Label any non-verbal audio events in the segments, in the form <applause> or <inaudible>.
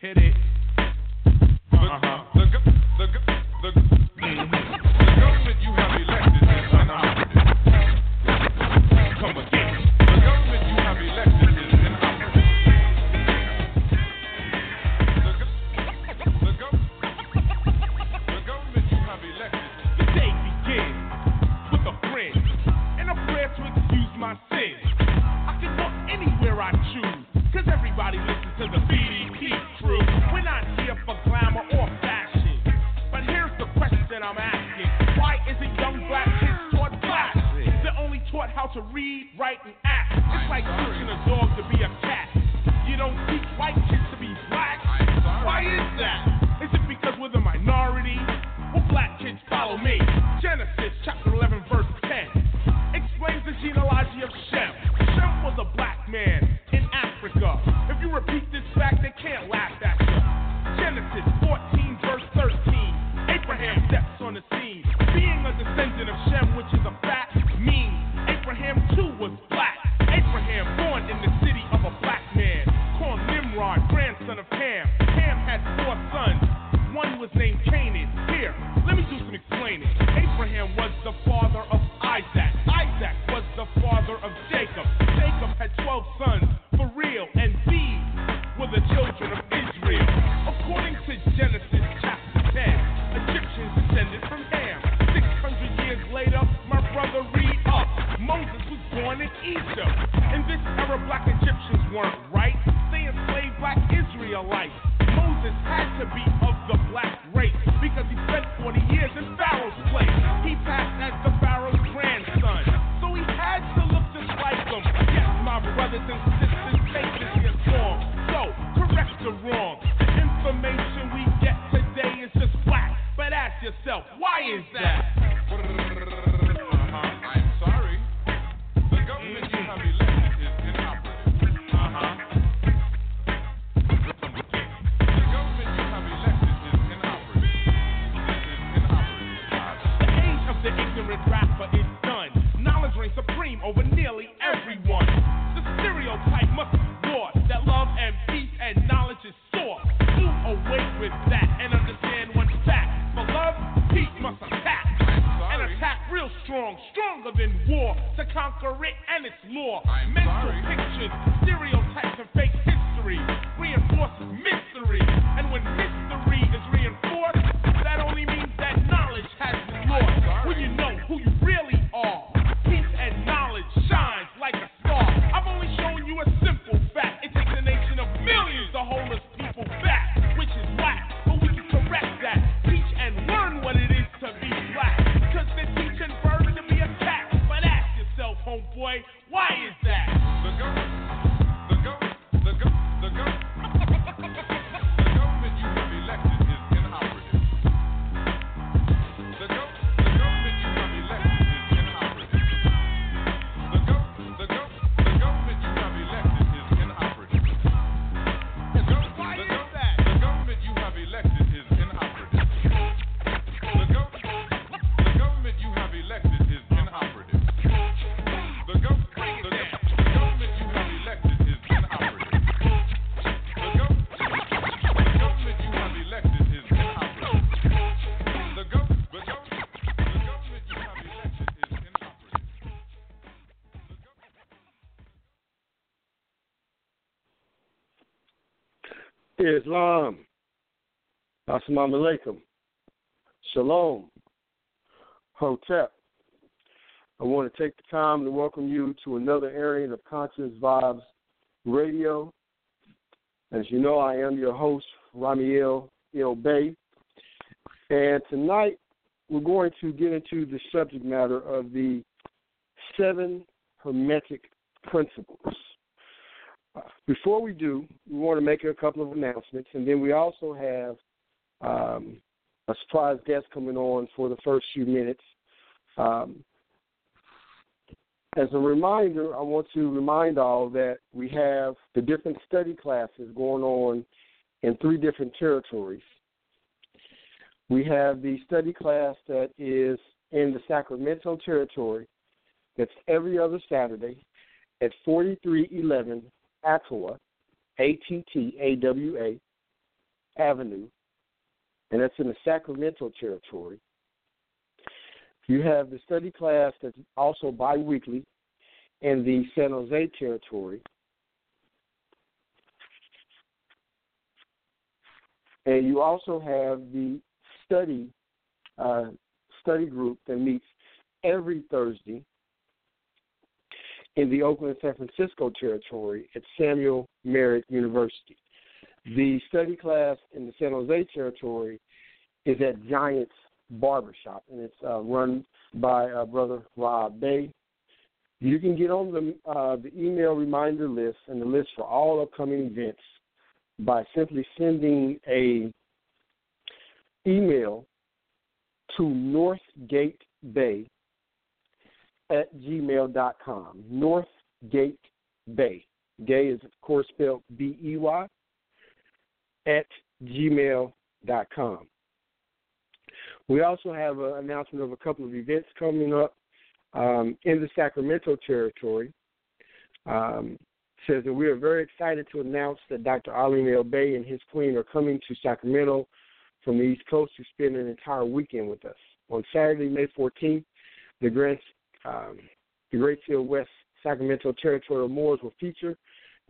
Hit it. Islam. Assalamu alaikum. Shalom. Hotep. I want to take the time to welcome you to another airing of Konscious Vibes Radio. As you know, I am your host, Rahme'el El Bey. And tonight, we're going to get into the subject matter of the seven Hermetic principles before we do, we want to make a couple of announcements, and then we also have um, a surprise guest coming on for the first few minutes. Um, as a reminder, I want to remind all that we have the different study classes going on in three different territories. We have the study class that is in the Sacramento territory. That's every other Saturday at 4311 Attawa, A T T A W A Avenue, and that's in the Sacramento territory. You have the study class that's also biweekly in the San Jose territory. And you also have the study uh, study group that meets every Thursday in the Oakland San Francisco territory at Samuel Merritt University. The study class in the San Jose territory is at Giants Barbershop, and it's uh, run by uh, Brother Rob Bey. You can get on the uh, the email reminder list and the list for all upcoming events by simply sending a email to Northgate Bey at gmail.com. Northgate Bey. Bey is, of course, spelled B E Y at gmail.com. We also have an announcement of a couple of events coming up um, in the Sacramento territory. Um, says that we are very excited to announce that Dr. Arlene El Bey and his queen are coming to Sacramento from the East Coast to spend an entire weekend with us. On Saturday, May 14th, the Grand, um, the Great Seal West Sacramento Territorial Moors will feature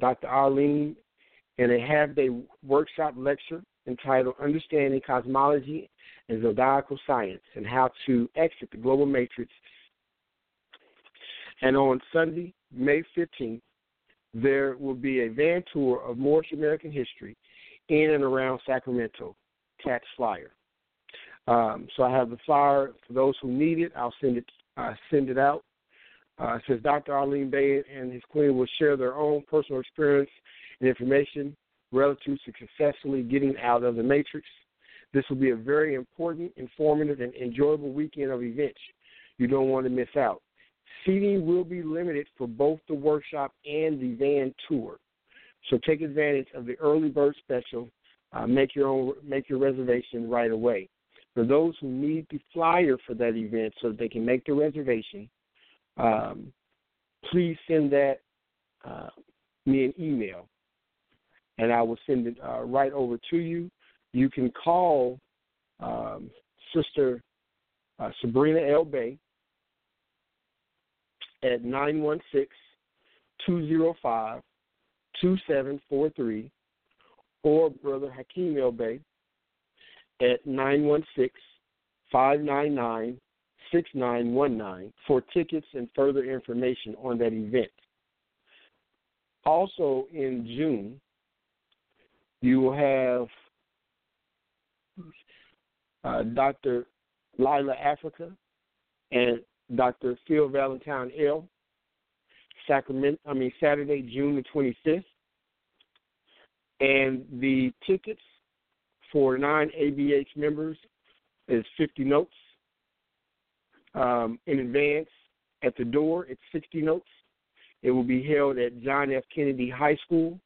Dr. Arlene in a half-day workshop lecture entitled Understanding Cosmology and Zodiacal Science and How to Exit the Global Matrix. And on Sunday, May 15th, there will be a van tour of Moorish American history in and around Sacramento. Catch flyer. Um, so I have the flyer for those who need it. I'll send it. Uh, send it out. Uh, says Dr. Arlene Bey and his queen will share their own personal experience and information relative to successfully getting out of the matrix. This will be a very important, informative, and enjoyable weekend of events you don't want to miss out. Seating will be limited for both the workshop and the van tour. So take advantage of the early bird special. Uh, make your own make your reservation right away. For those who need the flyer for that event so that they can make the reservation, um, please send that uh, me an email, and I will send it uh, right over to you. You can call um, Sister uh, Sabrina El Bey at 916 205 2743 or Brother Hakeem El Bey at 916 599 6919 for tickets and further information on that event. Also in June, you will have uh, Dr. Llaila Afrika and Dr. Phil Valentine L. Sacramento, I mean Saturday, June the 25th. And the tickets for non ABH members is 50 notes. Um, in advance, at the door, it's 60 notes. It will be held at John F. Kennedy High School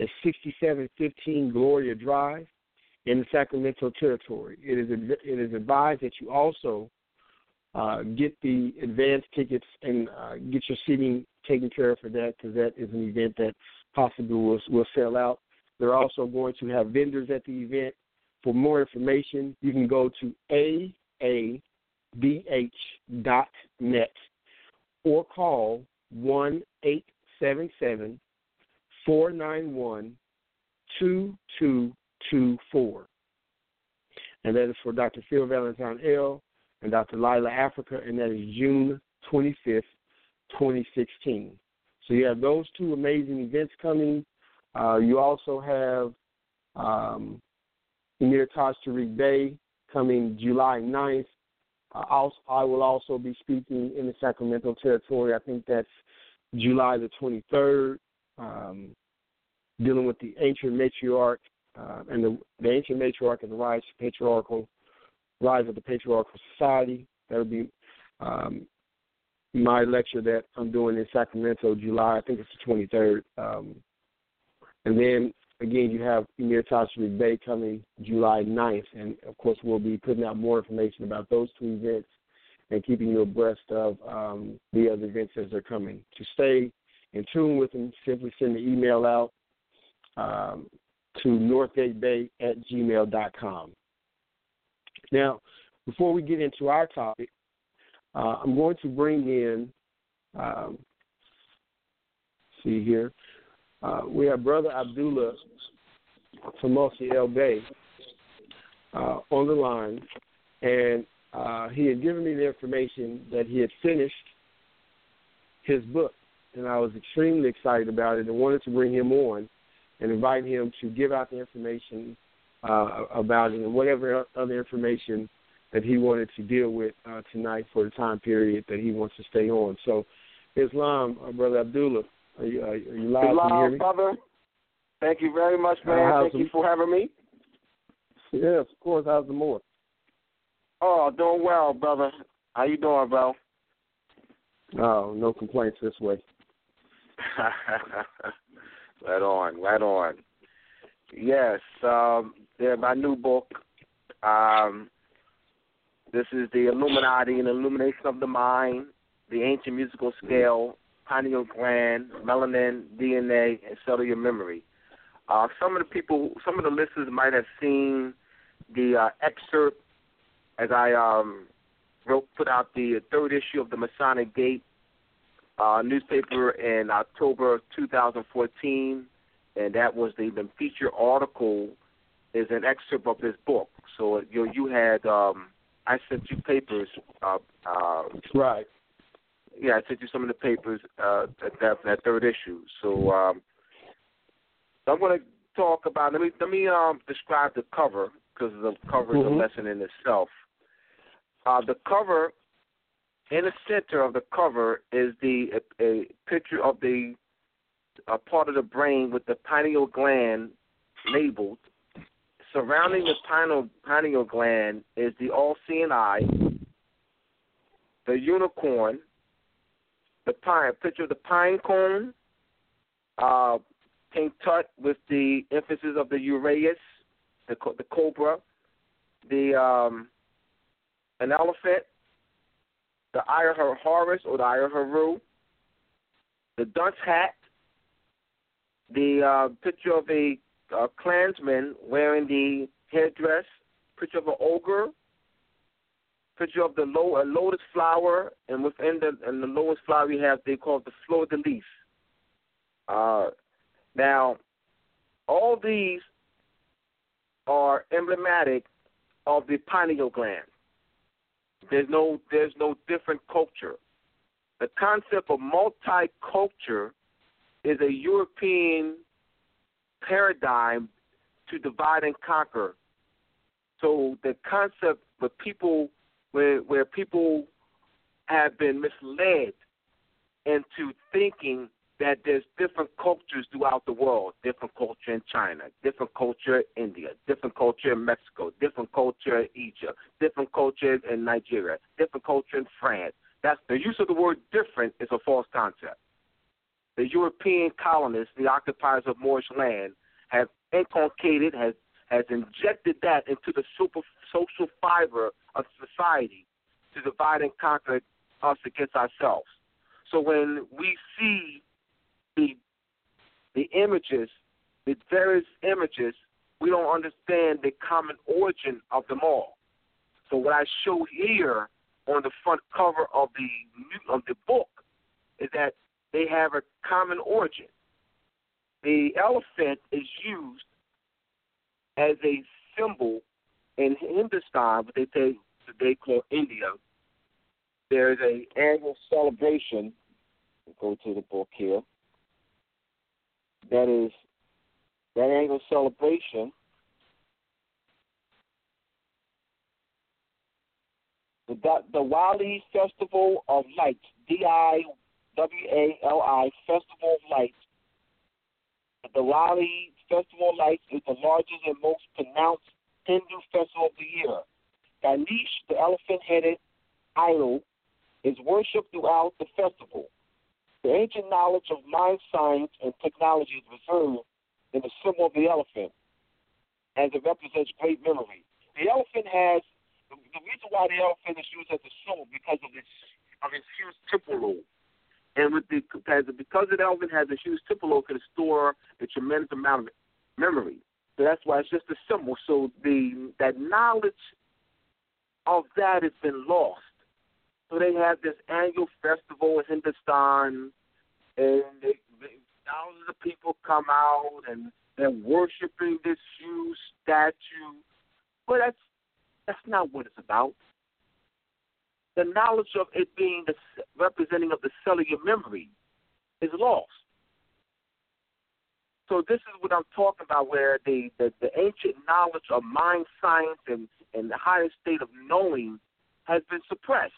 at 6715 Gloria Drive in the Sacramento territory. It is it is advised that you also uh, get the advance tickets and uh, get your seating taken care of for that because that is an event that possibly will will sell out. They're also going to have vendors at the event. For more information, you can go to aabh.net or call 1 877 491 2224. And that is for Dr. Phil Valentine L and Dr. Llaila Afrika, and that is June 25th, 2016. So you have those two amazing events coming. Uh, you also have um, Emir Taj Tariq coming July 9th. Uh, I will also be speaking in the Sacramento territory. I think that's July the 23rd, um, dealing with the ancient matriarch uh, and the, the ancient matriarch and the rise patriarchal rise of the patriarchal society. That will be um, my lecture that I'm doing in Sacramento, July. I think it's the 23rd. Um, and then again, you have Emir Tashri Bay coming July 9th, and of course, we'll be putting out more information about those two events and keeping you abreast of um, the other events as they're coming. To stay in tune with them, simply send an email out um, to northgatebey at gmail.com. Now, before we get into our topic, uh, I'm going to bring in, um, see here, uh, we have Brother Abdullah from El Bey uh, on the line, and uh, he had given me the information that he had finished his book, and I was extremely excited about it and wanted to bring him on and invite him to give out the information uh, about it and whatever other information that he wanted to deal with uh, tonight for the time period that he wants to stay on. So, Islam, uh, Brother Abdullah, are you, are you live? Can you hear me? brother. Thank you very much, man. Uh, Thank how's you for having me. Yes, of course. How's the Moor? Oh, doing well, brother. How you doing, bro? Oh, no complaints this way. <laughs> right on, right on. Yes, um, yeah, my new book. Um, this is the Illuminati and Illumination of the Mind, the Ancient Musical Scale, Pineal Gland, Melanin, DNA, and Cellular Memory. Uh, some of the people, some of the listeners might have seen the uh, excerpt as I um, wrote, put out the third issue of the Masonic Gate uh, newspaper in October of 2014, and that was the, the feature article is an excerpt of this book. So you you had um, I sent you papers. Uh, uh, Right. Yeah, I sent you some of the papers uh, that, that that third issue. So um, I'm going to talk about. Let me let me um, describe the cover because the cover is Mhm. a lesson in itself. Uh, the cover, in the center of the cover, is the a, a picture of the a part of the brain with the pineal gland labeled. Surrounding the pineal pineal gland is the all-seeing eye, the unicorn, the pine picture of the pine cone, uh, tut with the emphasis of the Uraeus, the the cobra, the um, an elephant, the eye of her Horus or the eye of Haru, the dunce hat, the uh, picture of a uh, clansman wearing the headdress, picture of an ogre, picture of the low, a lotus flower, and within the and the flower we have they call it the fleur de lis. Uh, now, all these are emblematic of the pineal gland. There's no there's no different culture. The concept of multiculture is a European paradigm to divide and conquer. So the concept where people where where people have been misled into thinking that there's different cultures throughout the world, different culture in China, different culture in India, different culture in Mexico, different culture in Egypt, different culture in Nigeria, different culture in France. That's the use of the word different is a false concept. The European colonists, the occupiers of Moorish land, have inculcated, has has injected that into the super social fiber of society to divide and conquer us against ourselves. So when we see the the images, the various images, we don't understand the common origin of them all. So what I show here on the front cover of the of the book is that they have a common origin. The elephant is used as a symbol in Hindustan, what they say today called India. There's a annual celebration. Go to the book here. That is that annual celebration. The Diwali Festival of Lights, D I W A L I Festival of Lights. The Wali Festival of Lights is the largest and most pronounced Hindu festival of the year. Ganesh, the elephant-headed idol, is worshipped throughout the festival. The ancient knowledge of mind science and technology is reserved in the symbol of the elephant, as it represents great memory. The elephant has the, reason why the elephant is used as a symbol because of its of its huge lobe. And with the because the elephant has a huge lobe, can store a tremendous amount of memory. So that's why it's just a symbol. So the that knowledge of that has been lost. So they have this annual festival in Hindustan, and they, they, thousands of people come out and they're worshiping this huge statue. But that's that's not what it's about. The knowledge of it being the representing of the cellular memory is lost. So this is what I'm talking about, where the, the, the ancient knowledge of mind science and, and the higher state of knowing has been suppressed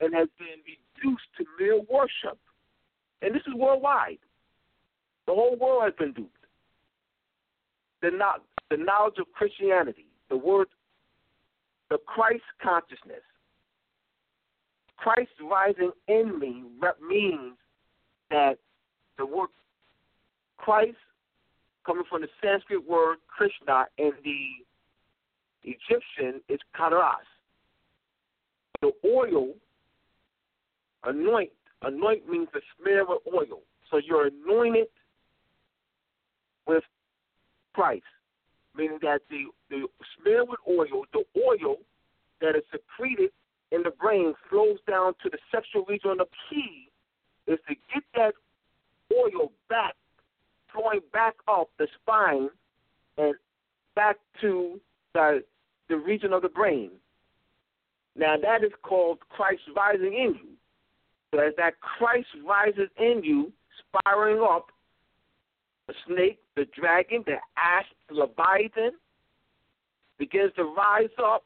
and has been reduced to mere worship. And this is worldwide. The whole world has been duped. The, not, the knowledge of Christianity, the word, the Christ consciousness, Christ rising in me means that the word Christ coming from the Sanskrit word Krishna and the Egyptian is karas. The oil, anoint, anoint means to smear with oil. So you're anointed with Christ, meaning that the, the smear with oil, the oil that is secreted in the brain flows down to the sexual region of the key is to get that oil back flowing back up the spine and back to the the region of the brain. Now that is called Christ rising in you. So as that Christ rises in you, spiraling up, the snake, the dragon, the ash, the leviathan begins to rise up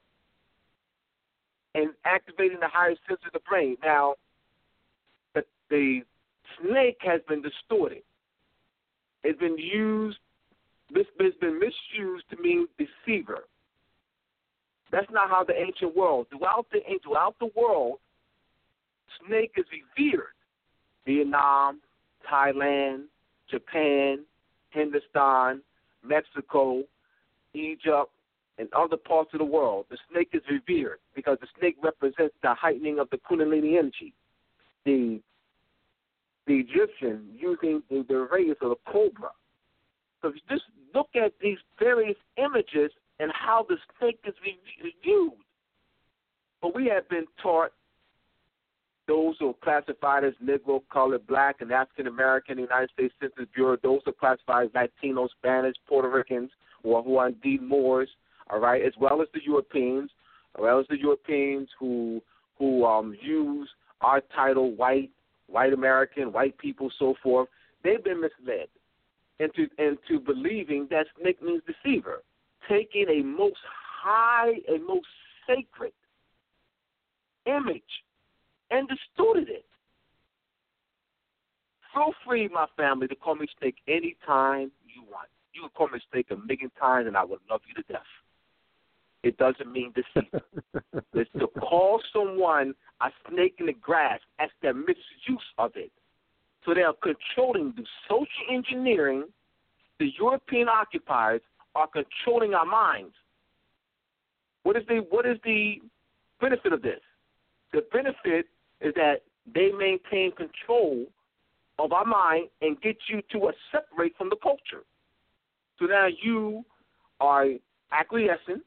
and activating the higher sense of the brain. Now, the, the snake has been distorted. It's been used, it's been misused to mean deceiver. That's not how the ancient world. Throughout the throughout the world, snake is revered. Vietnam, Thailand, Japan, Hindustan, Mexico, Egypt, and other parts of the world. The snake is revered because the snake represents the heightening of the Kundalini energy. The the Egyptian using the, the Uraeus of the cobra. So just look at these various images and how the snake is viewed. But we have been taught those who are classified as Negro, colored, black, and African American, the United States Census Bureau, those who are classified as Latino, Spanish, Puerto Ricans, or who are indeed Moors, all right, as well as the Europeans, as well as the Europeans who who um, use our title white, white American, white people, so forth, they've been misled into into believing that snake means deceiver, taking a most high, a most sacred image and distorted it. Feel free, my family, to call me snake anytime you want. You can call me snake a million times, and I would love you to death. It doesn't mean deceit. <laughs> it's to call someone a snake in the grass. That's their misuse of it. So they are controlling the social engineering. The European occupiers are controlling our minds. What is the what is the benefit of this? The benefit is that they maintain control of our mind and get you to separate from the culture. So now you are acquiescing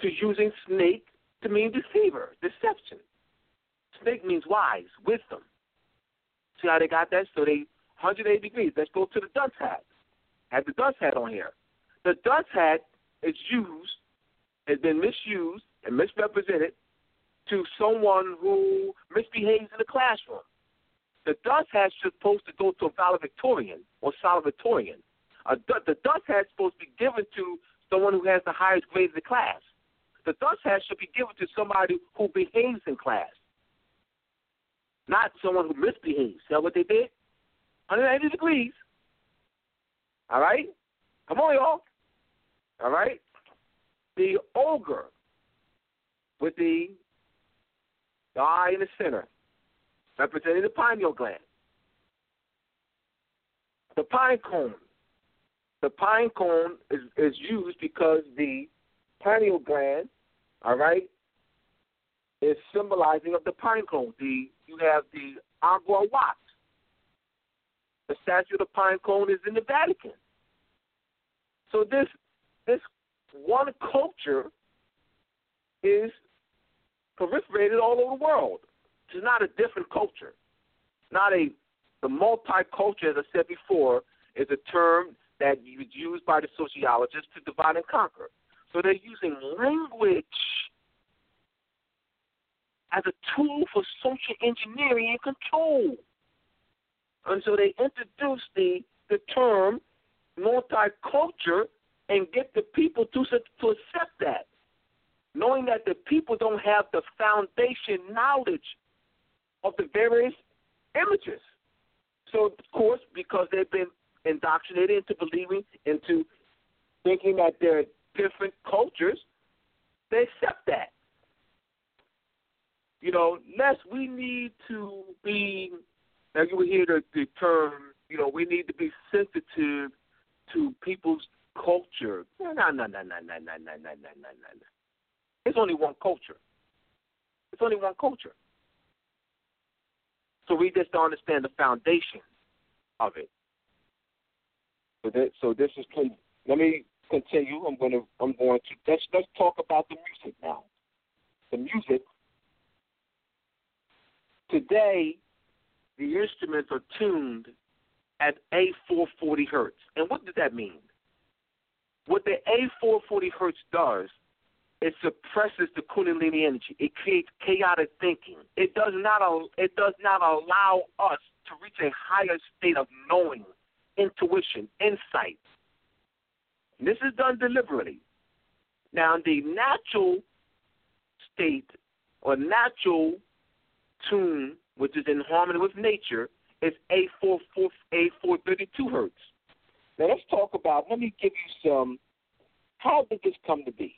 to using snake to mean deceiver, deception. Snake means wise, wisdom. See how they got that? So they 180 degrees. Let's go to the dunce hat. Have the dunce hat on here. The dunce hat is used, has been misused and misrepresented to someone who misbehaves in the classroom. The hat is supposed to go to a valedictorian or salvatorian. A, the hat is supposed to be given to someone who has the highest grade in the class. The dunce hat should be given to somebody who behaves in class, not someone who misbehaves. See what they did? 180 degrees. All right? Come on, y'all. All right? The ogre with the, the eye in the center, representing the pineal gland. The pine cone. The pine cone is, is used because the pineal gland all right, is symbolizing of the pine cone. The you have the Angkor Wat. The statue of the pine cone is in the Vatican. So this this one culture is proliferated all over the world. It's not a different culture. Not a the multicultural, as I said before, is a term that is used by the sociologists to divide and conquer. So they're using language as a tool for social engineering and control. And so they introduce the the term multicultural and get the people to to accept that, knowing that the people don't have the foundation knowledge of the various images. So, of course, because they've been indoctrinated into believing, into thinking that there are different cultures, they accept that. You know, less we need to be. Now you hear the, the term. You know, we need to be sensitive to people's culture. No, no, no, no, no, no, no, no, no, no, no. It's only one culture. It's only one culture. So we just don't understand the foundation of it. So this is let me continue. I'm going to I'm going to let's let's talk about the music now. The music today, the instruments are tuned at A440 hertz. And what does that mean? What the A440 hertz does it suppresses the kundalini energy. It creates chaotic thinking. It does not it does not allow us to reach a higher state of knowing, intuition, insight. This is done deliberately. Now, the natural state or natural tune, which is in harmony with nature, is A4, A432 hertz. Now, let's talk about, let me give you some, how did this come to be?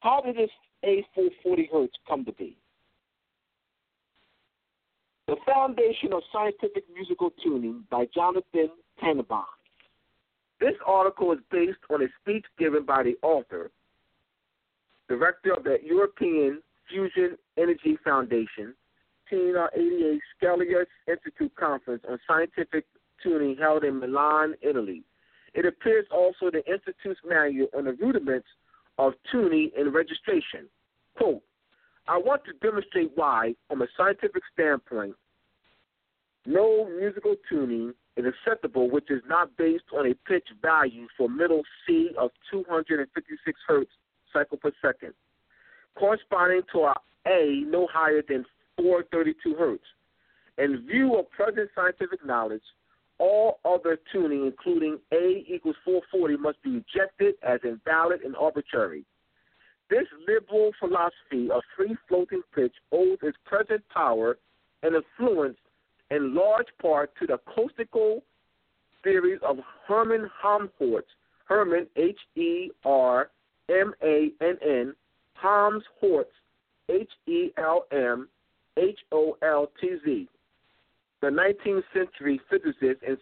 How did this A440 hertz come to be? The Foundation of Scientific Musical Tuning by Jonathan Tennenbaum. This article is based on a speech given by the author, director of the European Fusion Energy Foundation, 1988 Schiller Institute Conference on Scientific Tuning held in Milan, Italy. It appears also the Institute's manual on the rudiments of tuning and registration. Quote, I want to demonstrate why, from a scientific standpoint, no musical tuning is acceptable which is not based on a pitch value for middle C of 256 hertz cycle per second, corresponding to a A no higher than 432 hertz. In view of present scientific knowledge, all other tuning, including A equals 440, must be rejected as invalid and arbitrary. This liberal philosophy of free floating pitch owes its present power and influence in large part to the acoustical theories of Hermann Helmholtz. Hermann, H E R M A N N, Helmholtz, H E L M H O L T Z the 19th century physicist and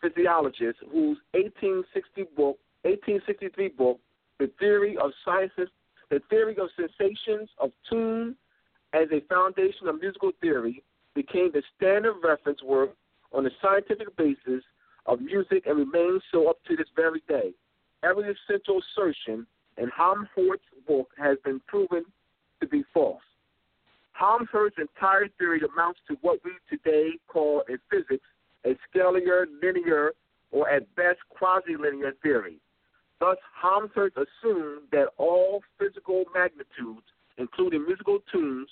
physiologist whose 1860 book, 1863 book, The Theory of Sciences, The Theory of Sensations of Tune as a Foundation of Musical Theory, became the standard reference work on the scientific basis of music and remains so up to this very day. Every essential assertion in Helmholtz's book has been proven to be false. Helmholtz's entire theory amounts to what we today call in physics a scalar, linear, or at best quasi-linear theory. Thus, Helmholtz assumed that all physical magnitudes, including musical tunes,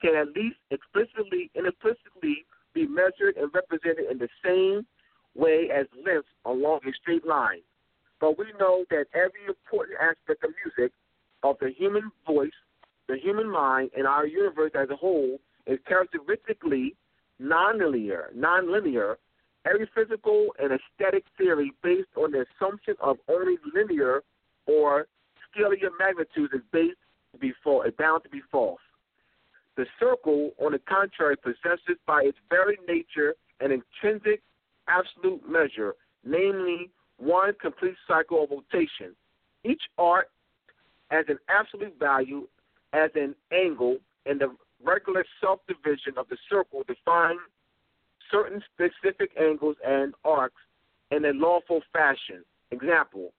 can at least explicitly and implicitly be measured and represented in the same way as lengths along a straight line. But we know that every important aspect of music, of the human voice, the human mind and our universe as a whole is characteristically nonlinear, nonlinear. Every physical and aesthetic theory based on the assumption of only linear or scalar magnitudes is based to be false, bound to be false. The circle, on the contrary, possesses by its very nature an intrinsic absolute measure, namely one complete cycle of rotation. Each arc as an absolute value as an angle in the regular self-division of the circle define certain specific angles and arcs in a lawful fashion. Example,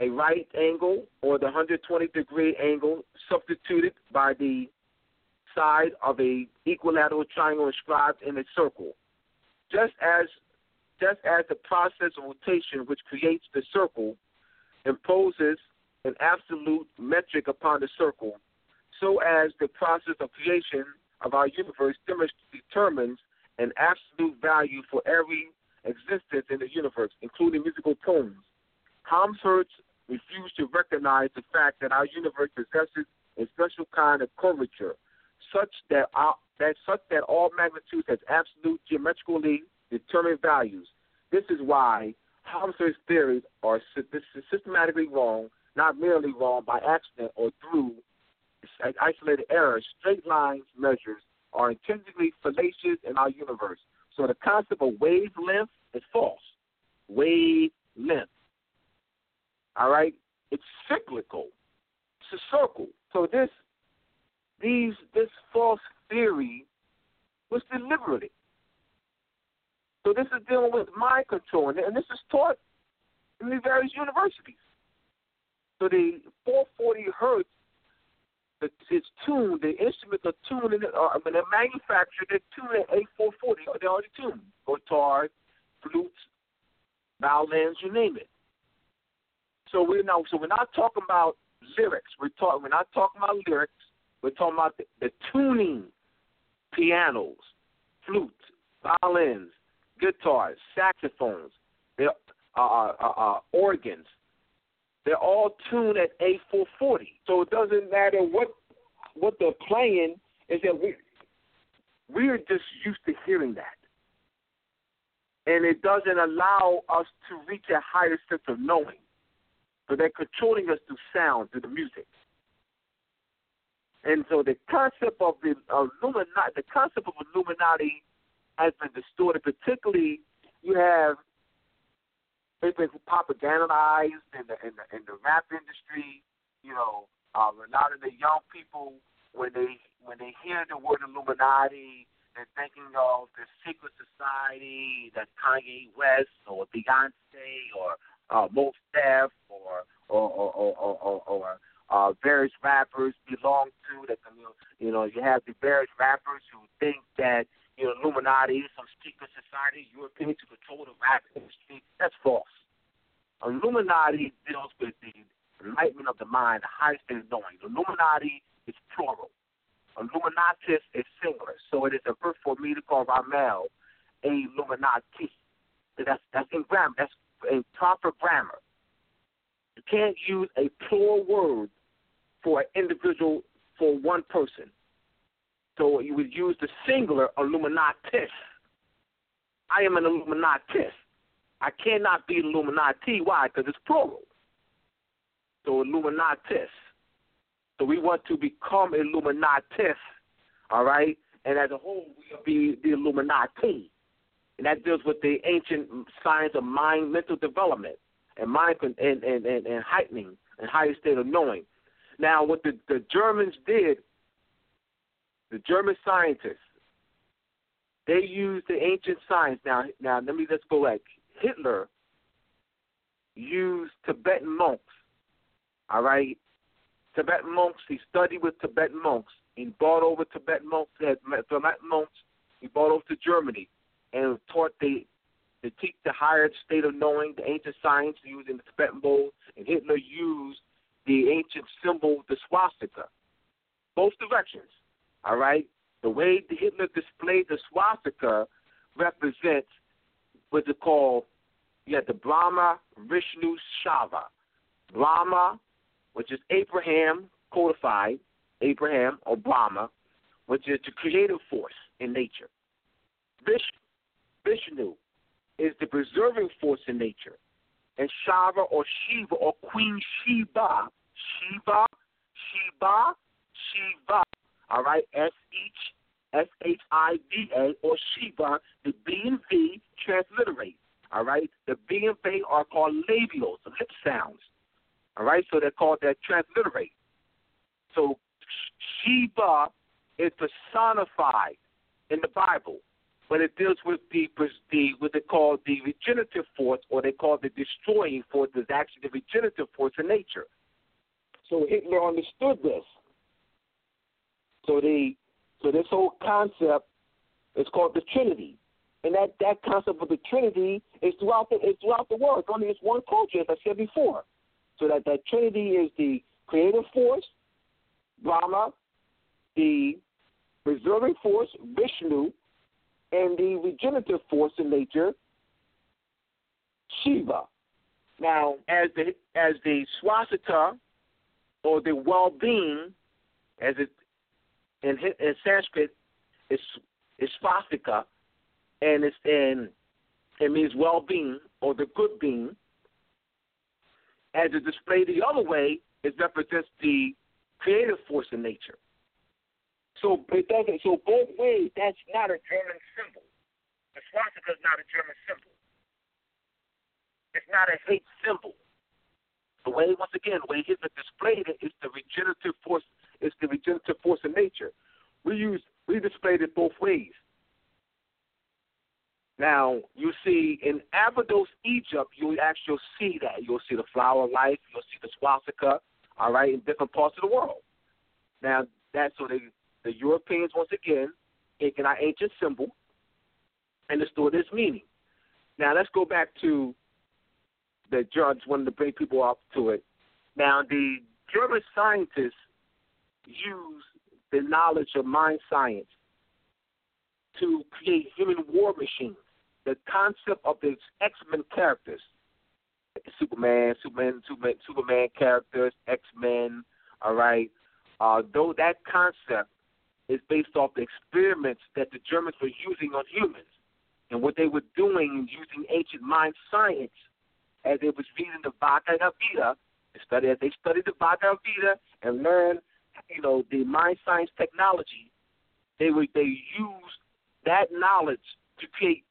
a right angle or the 120 degree angle substituted by the side of a equilateral triangle inscribed in a circle. Just as just as the process of rotation which creates the circle imposes an absolute metric upon the circle, so as the process of creation of our universe determines an absolute value for every existence in the universe, including musical tones. Helmholtz refused to recognize the fact that our universe possesses a special kind of curvature, such that our, that such that all magnitudes has absolute geometrically determined values. This is why Helmholtz's theories are systematically wrong, not merely wrong by accident or through isolated errors. Straight lines measures are intrinsically fallacious in our universe. So the concept of wavelength is false. Wavelength. All right? It's cyclical. It's a circle. So this these this false theory was deliberate. So this is dealing with mind control, and this is taught in the various universities. So the 440 hertz, it's tuned. The instruments are tuned, and uh, when they're manufactured, they're tuned at A440. They're already tuned. Guitars, flutes, violins, you name it. So we're now, so we're not talking about lyrics. We're talking. We're not talking about lyrics. We're talking about the, the tuning, pianos, flutes, violins, guitars, saxophones, they're, uh, uh, uh, uh, organs. They're all tuned at A440. So it doesn't matter what what they're playing. Is that we we're just used to hearing that, and it doesn't allow us to reach a higher sense of knowing. So they're controlling us through sound, through the music. And so the concept of the Illuminati, the concept of Illuminati has been distorted. Particularly, you have it's been propagandized in the in the in the rap industry. You know, um, a lot of the young people when they when they hear the word Illuminati, they're thinking of the secret society that Kanye West or Beyonce or uh, Mos Def or or or or, or, or, or uh, various rappers belong to. That you know, you have the various rappers who think that you know, Illuminati, is some secret society, European to control the rap industry. That's false. Illuminati deals with the enlightenment of the mind, the highest state of knowing. Illuminati is plural. Illuminatus is singular. So it is a verb for me to call Rahme'el a Illuminati. That's that's in grammar. That's in proper grammar. You can't use a plural word for an individual for one person. So you would use the singular Illuminatis. I am an Illuminatis. I cannot be Illuminati. Why? Because it's plural. So Illuminatis. So we want to become Illuminatis, all right? And as a whole, we'll be the Illuminati. And that deals with the ancient science of mind, mental development, and mind and, and, and, and heightening and higher state of knowing. Now, what the, the Germans did the German scientists, they used the ancient science. Now, now let me let's go back. Hitler used Tibetan monks. All right, Tibetan monks. He studied with Tibetan monks. He brought over Tibetan monks. Tibetan monks. He brought over to Germany and taught the to teach the higher state of knowing, the ancient science using the Tibetan bowl. And Hitler used the ancient symbol, the swastika. Both directions. All right? The way the Hitler displayed the swastika represents what's called? You the Brahma, Vishnu, Shiva. Brahma, which is Abraham codified, Abraham or Brahma, which is the creative force in nature. Vishnu is the preserving force in nature. And Shiva or Shiva or Queen Shiva, Shiva, Shiva, Shiva all right, S H S H I V A or Shiva, the B and V transliterate. All right, the B and V are called labials, lip sounds. All right, so they're called that transliterate. So Shiva is personified in the Bible. But it deals with the the what they call the regenerative force, or they call the destroying force. Is actually the regenerative force in nature. So Hitler understood this. So the so this whole concept is called the Trinity. And that, that concept of the Trinity is throughout the is throughout the world. It's only it's one culture, as I said before. So that that Trinity is the creative force, Brahma, the preserving force, Vishnu, and the regenerative force in nature, Shiva. Now, as the as the swastika or the well-being, as it in, in Sanskrit, is is swastika, and it's and it means well-being or the good being. As it displayed the other way, it represents the creative force in nature. So it doesn't. So both ways, that's not a German symbol. The swastika is not a German symbol. It's not a hate symbol. The way, once again, the way Hitler displayed it is the regenerative force. Is the regenerative force of nature. We use we displayed it both ways. Now you see in Abydos, Egypt, you actually see that. You'll see the flower of life. You'll see the swastika. All right, in different parts of the world. Now that's so the the Europeans once again taking our ancient symbol and distort its meaning. Now let's go back to the judge wanted to bring people up to it. Now the German scientists use the knowledge of mind science to create human war machines. The concept of the X Men characters, Superman, Superman, Superman, Superman characters, X Men. All right, uh, though that concept is based off the experiments that the Germans were using on humans and what they were doing using ancient mind science as they was reading the Bhagavad Gita, study as they studied the Bhagavad Gita and learned, you know, the mind science technology. They were they used that knowledge to create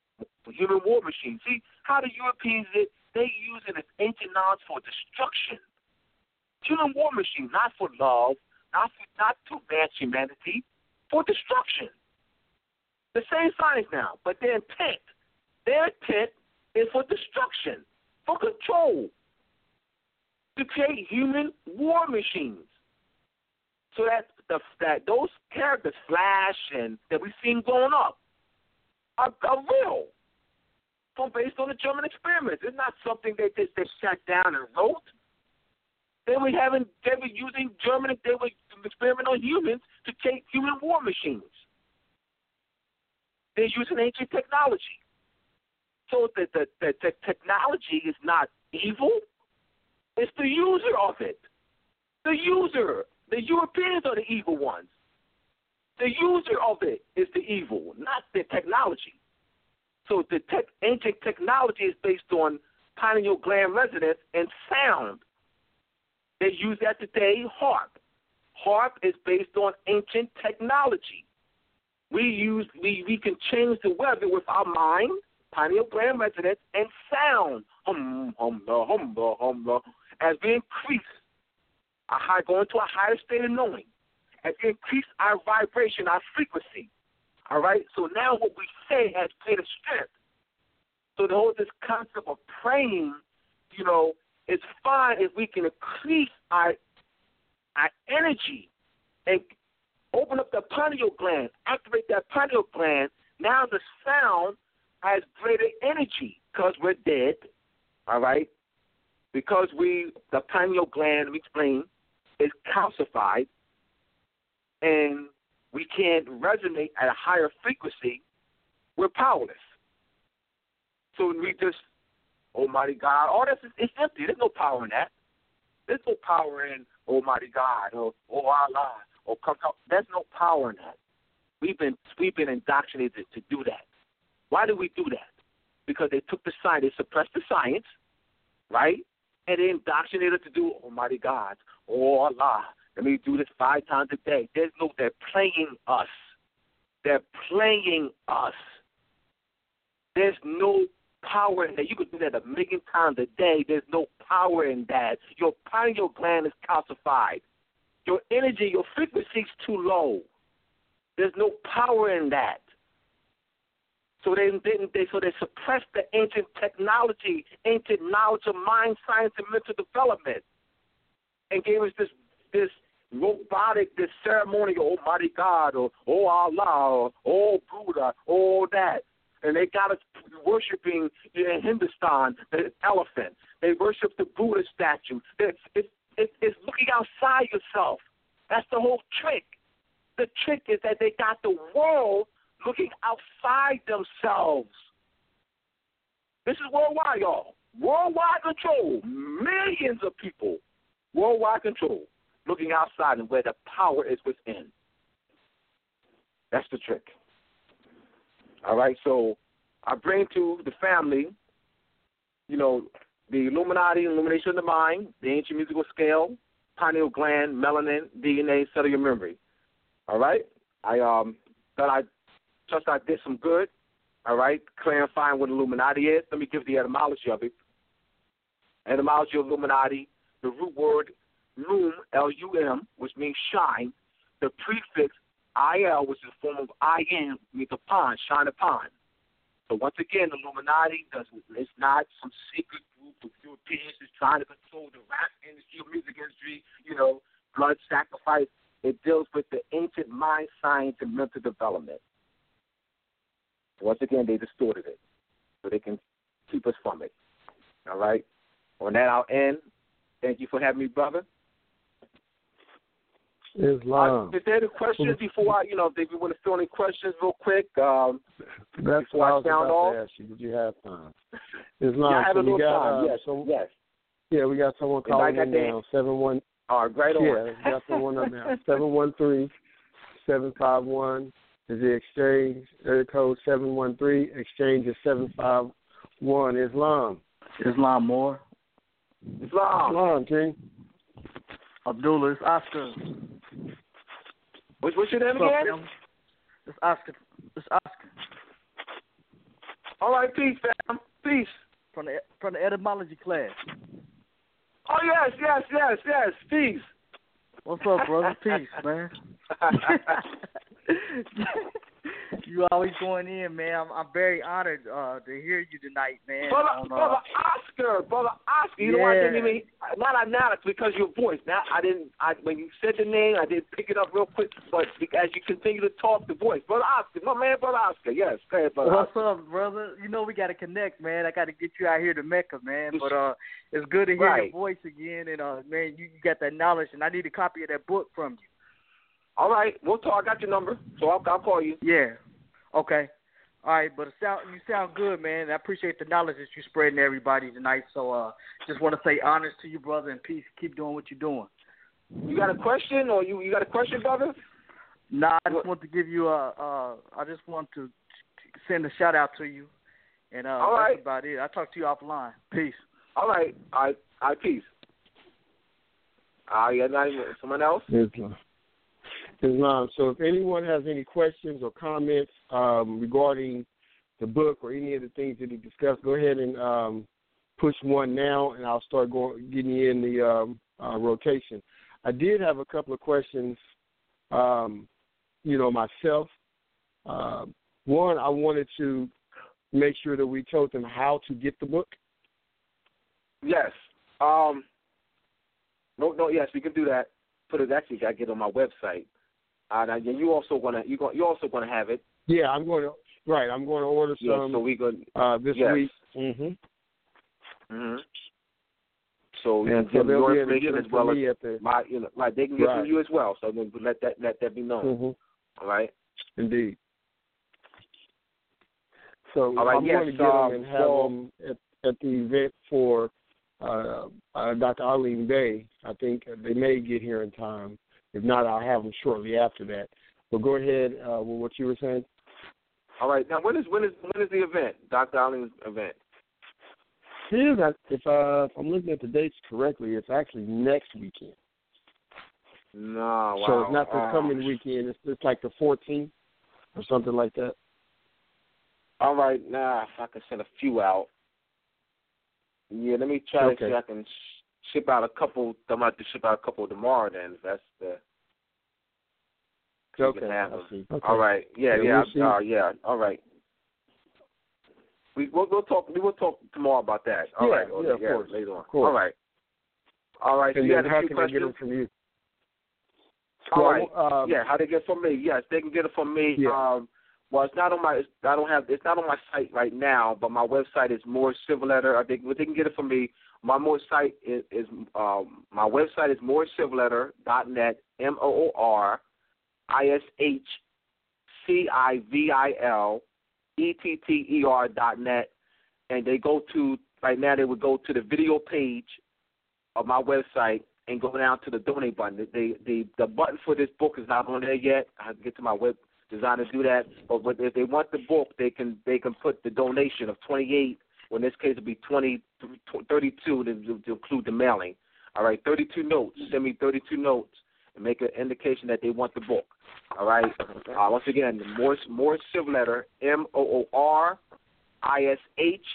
human war machines. See how the Europeans did? They it as ancient knowledge for destruction. Human war machines, not for love, not for, not to advance humanity, for destruction. The same science now, but their intent, their intent is for destruction, for control, to create human war machines. So that the, that those characters, Flash and that we've seen growing up, are, are real. From based on the German experiments. It's not something they they sat down and wrote. They were having they were using German they were experimenting on humans to create human war machines. They're using ancient technology. So the, the, the, the technology is not evil, it's the user of it. The user. The Europeans are the evil ones. The user of it is the evil, not the technology. So the tech, ancient technology is based on pineal gland resonance and sound. They use that today, HAARP. HAARP is based on ancient technology. We use we, we can change the weather with our mind, pineal gland resonance, and sound. Hum hum hum hum as we increase our high go into a higher state of knowing, as we increase our vibration, our frequency. All right? So now what we say has greater strength. So the whole this concept of praying, you know, is fine if we can increase our our energy and open up the pineal gland, activate that pineal gland. Now the sound has greater energy because we're dead, all right? Because we, the pineal gland, we explain, is calcified, and we can't resonate at a higher frequency, we're powerless. So when we just, oh, Almighty God, all this is it's empty. There's no power in that. There's no power in Almighty God or oh Allah or come come. There's no power in that. We've been we've been indoctrinated to do that. Why do we do that? Because they took the science, they suppressed the science, right? And they indoctrinated to do Almighty God, oh Allah. Let me do this five times a day. There's no they're playing us. They're playing us. There's no power in that. You could do that a million times a day. There's no power in that. Your pineal gland is calcified. Your energy, your frequency is too low. There's no power in that. So they didn't. They so they suppressed the ancient technology, ancient knowledge of mind, science, and mental development, and gave us this this robotic, this ceremonial, oh, Almighty God, or oh Allah, or oh Buddha, oh that, and they got us worshiping in Hindustan the elephant. They worship the Buddha statue. It's it's it's looking outside yourself. That's the whole trick. The trick is that they got the world looking outside themselves. This is worldwide, y'all. Worldwide control. Millions of people. Worldwide control. Looking outside and where the power is within. That's the trick. All right, so I bring to the family, you know, the Illuminati, illumination of the mind, the ancient musical scale, pineal gland, melanin, DNA, cellular memory. All right, I um thought I just I did some good. All right, clarifying what Illuminati is. Let me give the etymology of it. Etymology of Illuminati, the root word lum, L-U-M, which means shine. The prefix il, which is a form of in, means upon, shine upon. So once again, Illuminati does it's not some secret group of Europeans that's trying to control the rap industry music industry, you know, blood sacrifice. It deals with the ancient mind science and mental development. Once again, they distorted it so they can keep us from it. All right? On that, I'll end. Thank you for having me, brother. Islam. Uh, is there any questions before I, you know, if you want to throw any questions real quick? Um, That's before what I I was sound about off? to ask you. Did you have time? Islam. <laughs> yeah, I have so a little we got, time. Uh, yes, some, yes. Yeah, we got someone Anybody calling got in their- now. Seven one. All right, right on. Yeah, we got someone up now. <laughs> Seven one three seven five one is the exchange. Area code seven one three. Exchange is seven five one. Islam. Islam Moore. Islam. Islam, King. Abdullah, it's Oscar. What's, what's your name What's again? It's Oscar. It's Oscar All right, peace, fam. Peace. from the from the etymology class. Oh yes, yes, yes, yes. Peace. What's up, brother? <laughs> Peace, man. <laughs> <laughs> you always going in, man. I'm, I'm very honored uh, to hear you tonight, man. brother, brother Oscar, brother Oscar. You know what? I didn't Yeah. even not I now it's because your voice. Now I didn't. I when you said the name, I didn't pick it up real quick. But as you continue to talk, the voice, brother Oscar, my man, brother Oscar. Yes, go ahead, brother. What's Oscar. up, brother? You know we got to connect, man. I got to get you out here to Mecca, man. But uh, it's good to hear Right. your voice again, and uh, man, you, you got that knowledge, and I need a copy of that book from you. All right, we'll talk. I got your number, so I'll, I'll call you. Yeah. Okay. All right, but it sound you sound good, man. I appreciate the knowledge that you're spreading to everybody tonight. So uh just want to say honors to you, brother, and peace. Keep doing what you're doing. You got a question, or you you got a question, brother? Nah, I just What- want to give you a uh I just want to send a shout out to you. And uh All right. that's about it. I'll talk to you offline. Peace. All right, all right, all right, peace. Uh, yeah, not even, someone else? Islam. Islam. So if anyone has any questions or comments um, regarding the book or any of the things that he discussed, go ahead and um, push one now, and I'll start going getting you in the um, uh, rotation. I did have a couple of questions, um, you know, myself. Uh, one, I wanted to make sure that we told them how to get the book. Yes. Um. No, no. Yes, we can do that. Put it actually. To get on my website. Uh, now, yeah, you also gonna you going you also gonna have it. Yeah, I'm going to right. I'm going to order Yeah. some so we gonna. uh, this yes. week. hmm hmm So you And can so give your information as well as the my you know like they can get Right. from you as well. So then let that let that be known. Mhm. All right. Indeed. So All right, I'm yes, going to get um, them and have so- them at, at the event for uh, uh, Dr. Arlene Bey. I think they may get here in time. If not, I'll have them shortly after that. But go ahead uh, with what you were saying. All right. Now when is when is when is the event? Dr. Allen's event. Is, if, uh, if I'm looking at the dates correctly, it's actually next weekend. No. Wow. So it's not this Uh, coming weekend. It's, it's like the 14th or something like that. All right. Now if I can send a few out. Yeah. Let me try to see if I can ship out a couple. I'm about to ship out a couple tomorrow. Then if that's the. Okay, have I them. see. Okay. All right. Yeah. Yeah, Yeah. uh, yeah. All right. We we'll, we'll talk. We will talk tomorrow about that. All Yeah, right. yeah, of course, later on. of course. All right. All right. So you had a few questions. them from you? All Well, right. um, yeah, how they get from me? Yes, they can get it from me. Yeah. Um, well, it's not on my. I don't have. It's not on my site right now, but my website is more civil letter. They, they can get it from me. My more site is, is um, my website is more dot net. M O O R I S H C I V I L E T T E R dot net, and they go to right now. They would go to the video page of my website and go down to the donate button. The the the, button for this book is not on there yet. I have to get to my web design to do that. But if they want the book, they can they can put the donation of twenty eight. Well, in this case, it'll be twenty thirty two to, to include the mailing. All right, thirty two notes. Send me thirty two notes and make an indication that they want the book. All right. Uh, once again, the Morse Morse civil letter M O O R I S H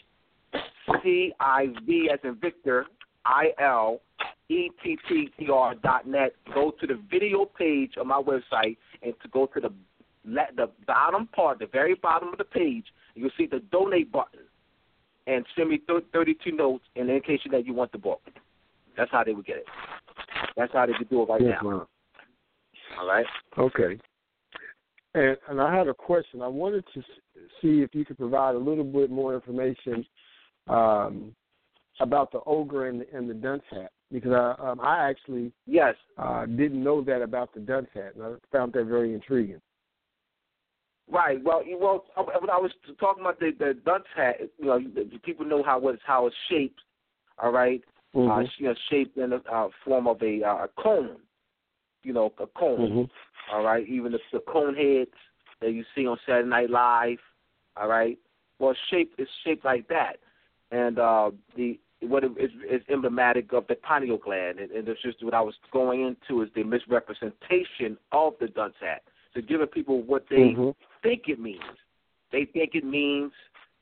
C I V as in Victor I L E T T E R dot net. Go to the video page of my website and to go to the the bottom part, the very bottom of the page, you'll see the donate button, and send me th- 32 notes in indication that you want the book. That's how they would get it. That's how they could do it right yes, now. ma'am. All right. Okay. And and I had a question. I wanted to s- see if you could provide a little bit more information um, about the ogre and, and the dunce hat because I um, I actually Yes. uh, didn't know that about the dunce hat, and I found that very intriguing. Right. Well, you well, when I was talking about the the dunce hat, you know, people know how it's how it's shaped. All right. Uh, Mhm. you know, shaped in the uh, form of a uh, cone. You know, a cone. Mhm. All right. Even the, the cone heads that you see on Saturday Night Live. All right. Well, shape is shaped like that, and uh, the what it is, is emblematic of the pineal gland, and, and it's just what I was going into is the misrepresentation of the dunce hat. So giving people what they Mhm. think it means. They think it means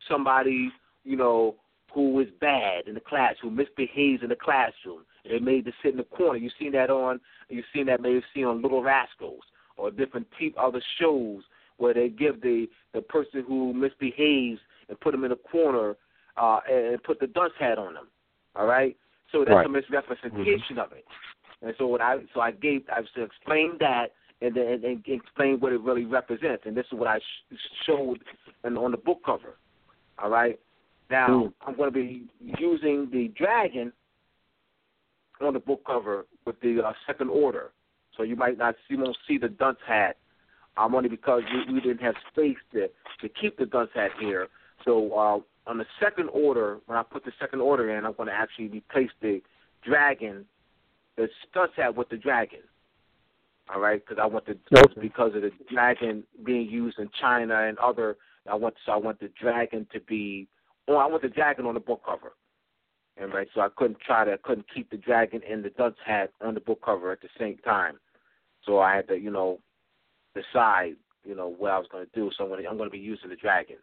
somebody, you know, who is bad in the class, who misbehaves in the classroom. They made to sit in the corner. You've seen that on, you've seen that maybe seen on Little Rascals or different te- other shows where they give the the person who misbehaves and put them in a corner uh, and put the dunce hat on them. All right, so that's Right. a misrepresentation of it. And so what I so I gave I explained that and and, and explain what it really represents. And this is what I sh- showed on the book cover. All right. Now Mm. I'm going to be using the dragon on the book cover with the uh, second order. So you might not see, you won't see the dunce hat. Um, only because we, we didn't have space to to keep the dunce hat here. So uh, on the second order, when I put the second order in, I'm going to actually replace the dragon, the dunce hat with the dragon. All right, because I want the Okay. because of the dragon being used in China and other. I want so I want the dragon to be. Oh, I want the dragon on the book cover. And right, so I couldn't try to I couldn't keep the dragon and the dunce hat on the book cover at the same time. So I had to, you know, decide, you know, what I was going to do. So I'm going to, I'm going to be using the dragon.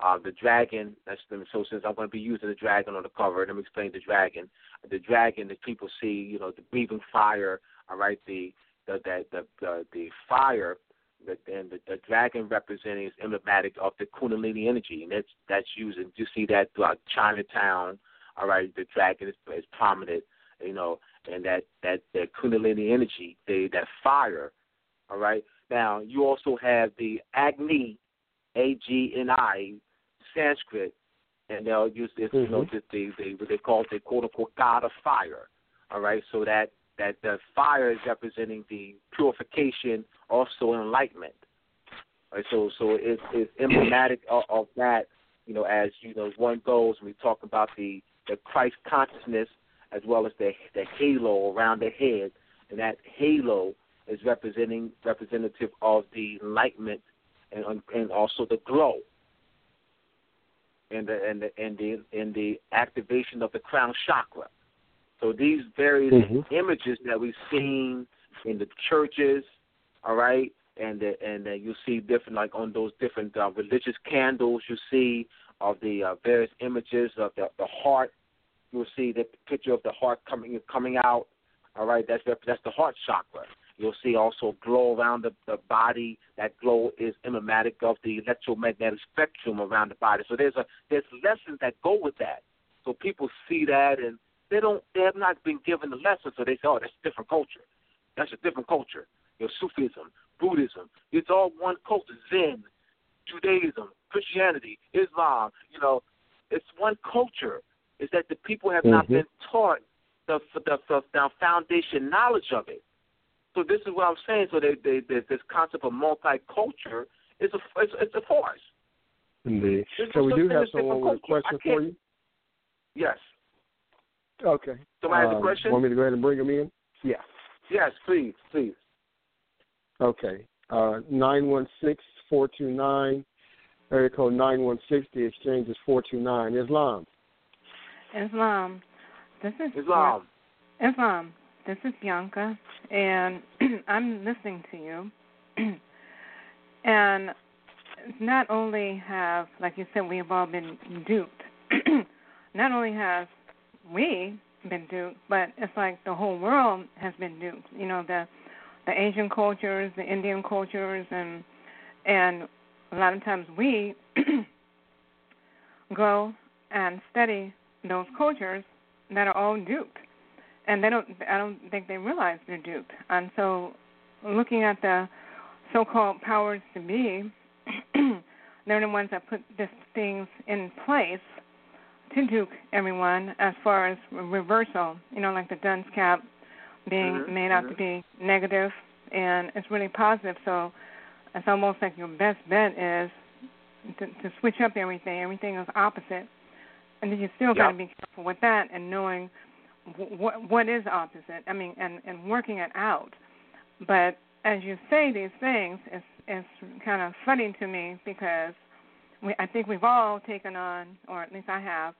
Uh, the dragon. That's the, so since I'm going to be using the dragon on the cover, let me explain the dragon. The dragon that people see, you know, the breathing fire. All right, the the the the the, the fire. The, and the, the dragon representing is emblematic of the Kundalini energy, and that's that's used. And you see that throughout Chinatown. All right, the dragon is, is prominent, you know, and that that that Kundalini energy, the that fire. All right. Now you also have the Agni, A G N I, Sanskrit, and they'll use this, you know, the, the, the what they call the quote unquote god of fire. All right, so that that the fire is representing the purification, also enlightenment. Right, so so it's it's emblematic of, of that, you know, as you know, one goes. We talk about the the Christ consciousness as well as the the halo around the head, and that halo is representing representative of the enlightenment and and also the glow and the and the and the and the activation of the crown chakra. So these various Mhm. images that we've seen in the churches, all right, and the, and uh, you see different like on those different uh, religious candles you see of the uh, various images of the the heart. You'll see the picture of the heart coming coming out. All right, that's the, that's the heart chakra. You'll see also glow around the, the body. That glow is emblematic of the electromagnetic spectrum around the body. So there's a there's lessons that go with that. So people see that and they don't they have not been given the lesson, so they say, oh, that's a different culture. That's a different culture. You Your Sufism, Buddhism, it's all one culture. Zen, Judaism, Christianity, Islam. You know, it's one culture. Is that the people have mm-hmm. not been taught the, the the the foundation knowledge of it. So this is what I'm saying. So they, they, they, this concept of multicultural is a it's, it's a force. Indeed. so we do have someone with a question for you. Yes. Okay. Somebody um, has a question? Want me to go ahead and bring them in? Yeah. Yes, please, please. Okay. Uh, nine one six four two nine. Area code nine one six. The exchange is four two nine. Islam. Islam. This is Islam. Islam. This is Bianca, and <clears throat> I'm listening to you. <clears throat> and not only have, like you said, we've all been duped. <clears throat> not only have we been duped, but it's like the whole world has been duped. You know, the the Asian cultures, the Indian cultures, and and a lot of times we <clears throat> go and study those cultures that are all duped, and they don't. I don't think they realize they're duped. And so, looking at the so-called powers to be, <clears throat> they're the ones that put these things in place to dupe everyone as far as reversal. You know, like the dunce cap being mm-hmm. made out mm-hmm. to be negative, and it's really positive. So it's almost like your best bet is to, to switch up everything. Everything is opposite, and then you still got to be careful with that and knowing what what is opposite. I mean, and and working it out. But as you say these things, it's it's kind of funny to me because we I think we've all taken on, or at least I have,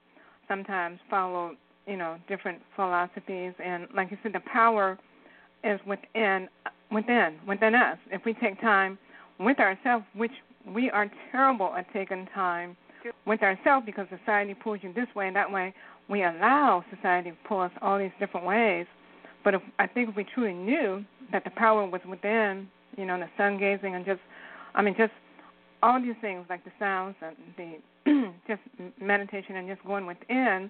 sometimes followed you know different philosophies, and like you said, the power is within within within us. If we take time with ourselves, which we are terrible at taking time with ourselves because society pulls you this way and that way. We allow society to pull us all these different ways. But if, I think if we truly knew that the power was within, you know, the sun gazing and just, I mean, just all these things like the sounds and the <clears throat> just meditation and just going within,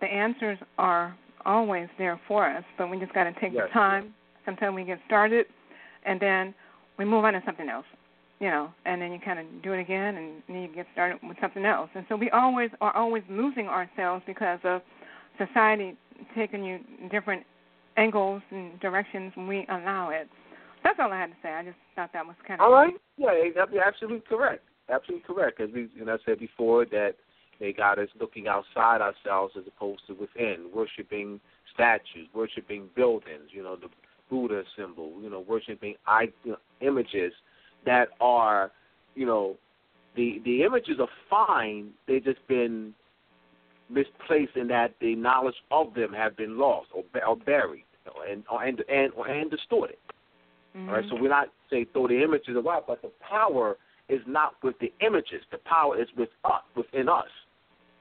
the answers are always there for us. But we just got to take yes. the time. Sometimes we get started, and then we move on to something else you know, and then you kind of do it again, and then you get started with something else. And so we always are always losing ourselves because of society taking you different angles and directions when we allow it. That's all I had to say. I just thought that was kind of all right. Yeah, you're absolutely correct. Absolutely correct. As we, and I said before that they got us looking outside ourselves as opposed to within, worshiping statues, worshiping buildings. You know, the Buddha symbol. You know, worshiping I, you know, images that are, you know, the the images are fine. They've just been misplaced in that the knowledge of them have been lost or, or buried and or, and and or, and distorted. Mm-hmm. All right, so we're not saying throw the images away, but the power is not with the images. The power is with us, within us.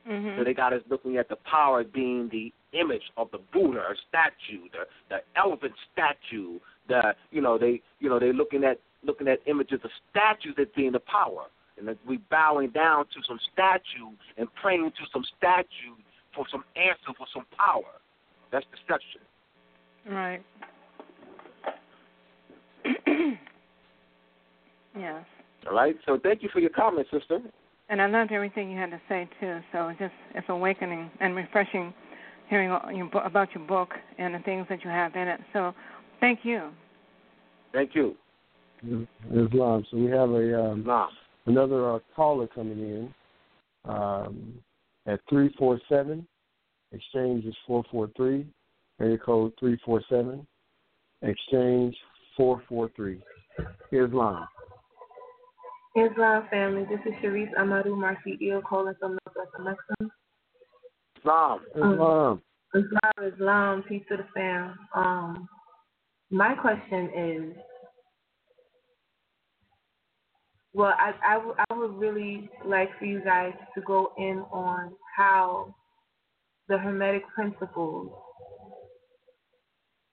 Mm-hmm. So they got us looking at the power being the image of the Buddha or statue, the the elephant statue. The you know they you know they looking at looking at images of statues as being the power. And that we bowing down to some statue and praying to some statue for some answer, for some power. That's deception. Right. Yes. All right. So thank you for your comment, sister. And I loved everything you had to say too. So it's just it's awakening and refreshing hearing about your book and the things that you have in it. So thank you. Thank you. Islam. So we have a um, another uh, caller coming in um, at three four seven. Exchange is four four three. Area code three four seven. Exchange four four three. Islam. Islam family, this is Sharice Amadou Marcidio calling from Northwest Mexico. Islam. Islam. Um, Islam, Islam, peace to the fam. Um, my question is well, I, I, w- I would really like for you guys to go in on how the Hermetic principles,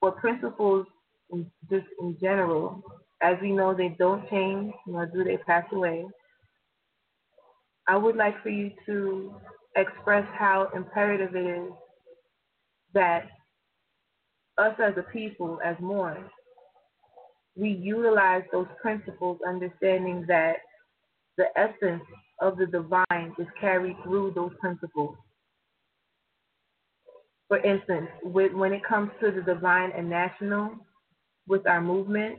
or principles in, just in general. As we know, they don't change, nor do they pass away. I would like for you to express how imperative it is that us as a people, as Moors, we utilize those principles, understanding that the essence of the divine is carried through those principles. For instance, with, when it comes to the divine and national, with our movement,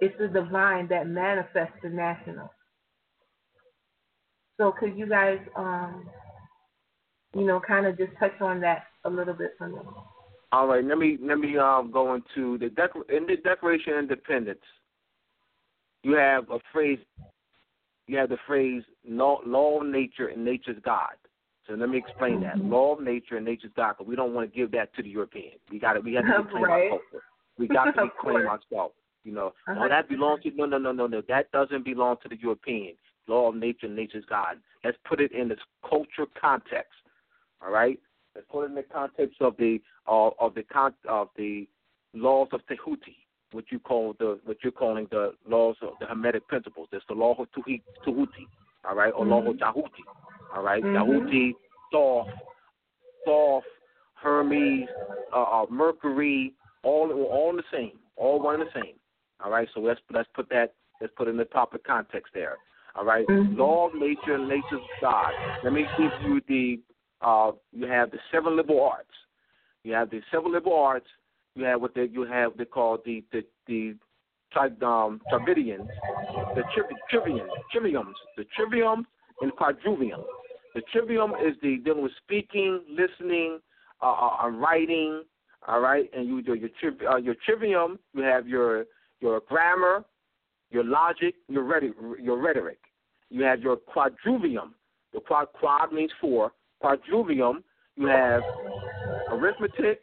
it's the divine that manifests the national. So could you guys, um, you know, kind of just touch on that a little bit for me? All right, let me let me um, go into the Dec- in the Declaration of Independence. You have a phrase. You have the phrase law, law of nature and nature's God. So let me explain that Mm-hmm. law of nature and nature's God. Because we don't want to give that to the Europeans. We got to we have to <laughs> reclaim Right. our culture. We got to <laughs> reclaim ourselves. You know, A oh, that belongs to no, no, no, no, no. That doesn't belong to the European. Law of nature nature's God. Let's put it in this culture context. All right. Let's put it in the context of the uh, of the con- of the laws of Tehuti, what you call the what you're calling the laws of the Hermetic principles. There's the law of Tehuti, all right, or law of Jahuti, all right, Mhm. Jahuti, Thoth, Thoth, Hermes, uh, uh, Mercury, all all the same, all one and the same. All right, so let's let's put that let's put in the proper context there. All right? Mhm. law of nature, nature's God. Let me give you the uh, you have the seven liberal arts. You have the seven liberal arts. You have what they you have they call the the the tri, um, Trividians, the trivi, trivium, triviums, the trivium and quadrivium. The trivium is the dealing with speaking, listening, uh, uh, uh, writing. All right, and you do your triv, uh, your trivium. You have your your grammar, your logic, your rhetoric. Your rhetoric. You have your quadrivium. The quad quad means four. Quadrivium. You have arithmetic,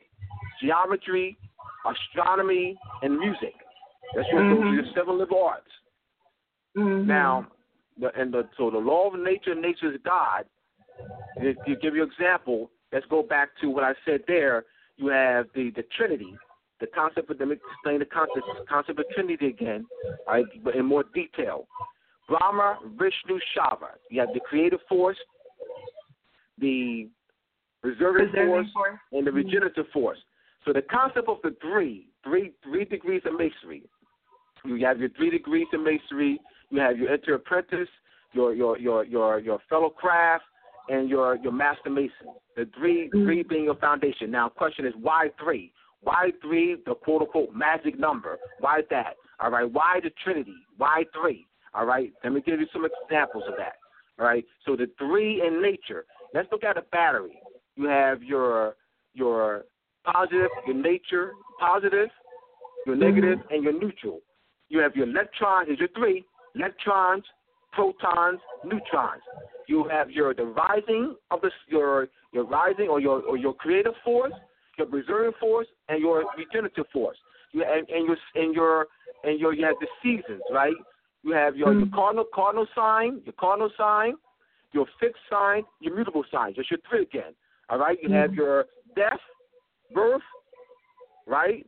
geometry, astronomy, and music. That's your, are your seven liberal arts. Mhm. Now, the, and the, so the law of nature, nature is God. To give you an example, let's go back to what I said there. You have the, the Trinity, the concept of, me explain the concept, concept of Trinity again, all right, but in more detail. Brahma, Vishnu, Shiva. You have the creative force, the reserving Preserving force, force. and the mm-hmm. regenerative force. So the concept of the three, three, three degrees of masonry. You have your three degrees of masonry. You have your inter apprentice, your your your your your fellow craft, and your your master mason. The three three mm-hmm. being your foundation. Now, question is why three? Why three? The quote unquote magic number. Why that? All right. Why the Trinity? Why three? All right. Let me give you some examples of that. All right. So the three in nature. Let's look at a battery. You have your your positive, your nature positive, your mm-hmm. negative, and your neutral. You have your electrons. Here's your three electrons, protons, neutrons. You have your the rising of the your your rising or your or your creative force, your preserving force, and your regenerative force. You and, and your and your and your you have the seasons, right? You have your, your hmm. cardinal cardinal sign, your cardinal sign, your fixed sign, your mutable sign. Just your three again. All right. You have hmm. your death, birth, right?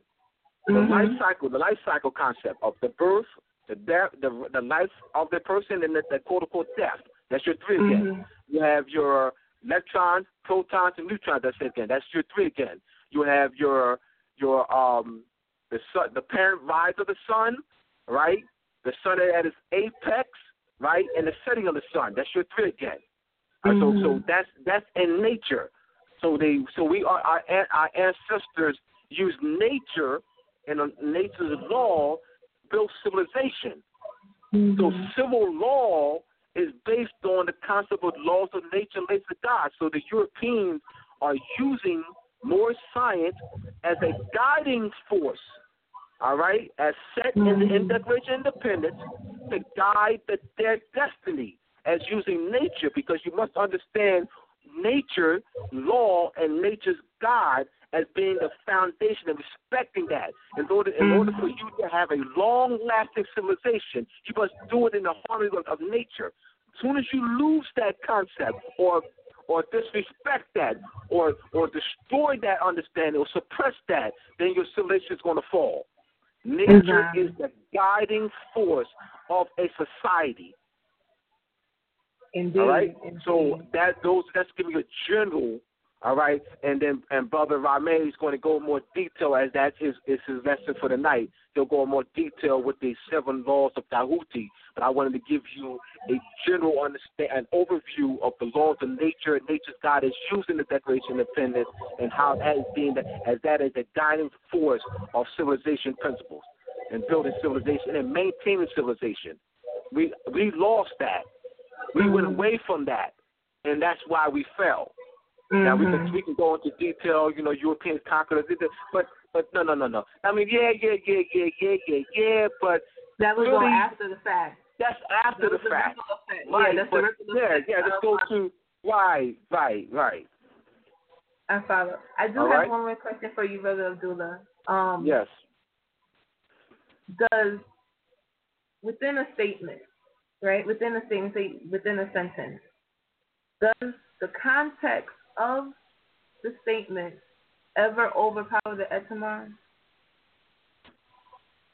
The mm-hmm. life cycle, the life cycle concept of the birth, the death, the the life of the person, and the, the quote unquote death. That's your three again. Mm-hmm. You have your electrons, protons, and neutrons. That's it again. That's your three again. You have your your um the sun, the parent rise of the sun, right? The sun at its apex, right, and the setting of the sun. That's your three again. Right, So so that's that's in nature. So they so we are our our ancestors used nature and nature's law built civilization. So civil law is based on the concept of laws of nature and laws of God. So the Europeans are using more science as a guiding force, all right, as set in the in Declaration of Independence to guide the, their destiny as using nature because you must understand nature, law, and nature's God as being the foundation and respecting that. In order, in order for mm-hmm. you to have a long lasting civilization, you must do it in the harmony of, of nature. As soon as you lose that concept or or disrespect that or or destroy that understanding or suppress that, then your civilization is going to fall. Nature is the guiding force of a society. Indeed. All right. indeed. So that those that's giving you a general. All right, and then and brother Rahme'el is going to go more detail as that is is his lesson for the night. He'll go more detail with the seven laws of Tahuti. But I wanted to give you a general understand an overview of the laws of nature nature's God is using the Declaration of Independence and how that is being the, as that is the guiding force of civilization principles and building civilization and maintaining civilization. We we lost that. We went away from that, and that's why we fell. Now we can we can go into detail, you know, Europeans conquered us, but but no no no no. I mean yeah yeah yeah yeah yeah yeah yeah, but that was all really- after the fact. that's after That the the fact. Right, yeah, that's but the yeah, effect. yeah. Let's go to right, right, right. I follow. I do All have right. one more question for you, Brother Abdullah. Um, Yes. Does within a statement, right? Within a statement, within a sentence, does the context of the statement ever overpower the etymon?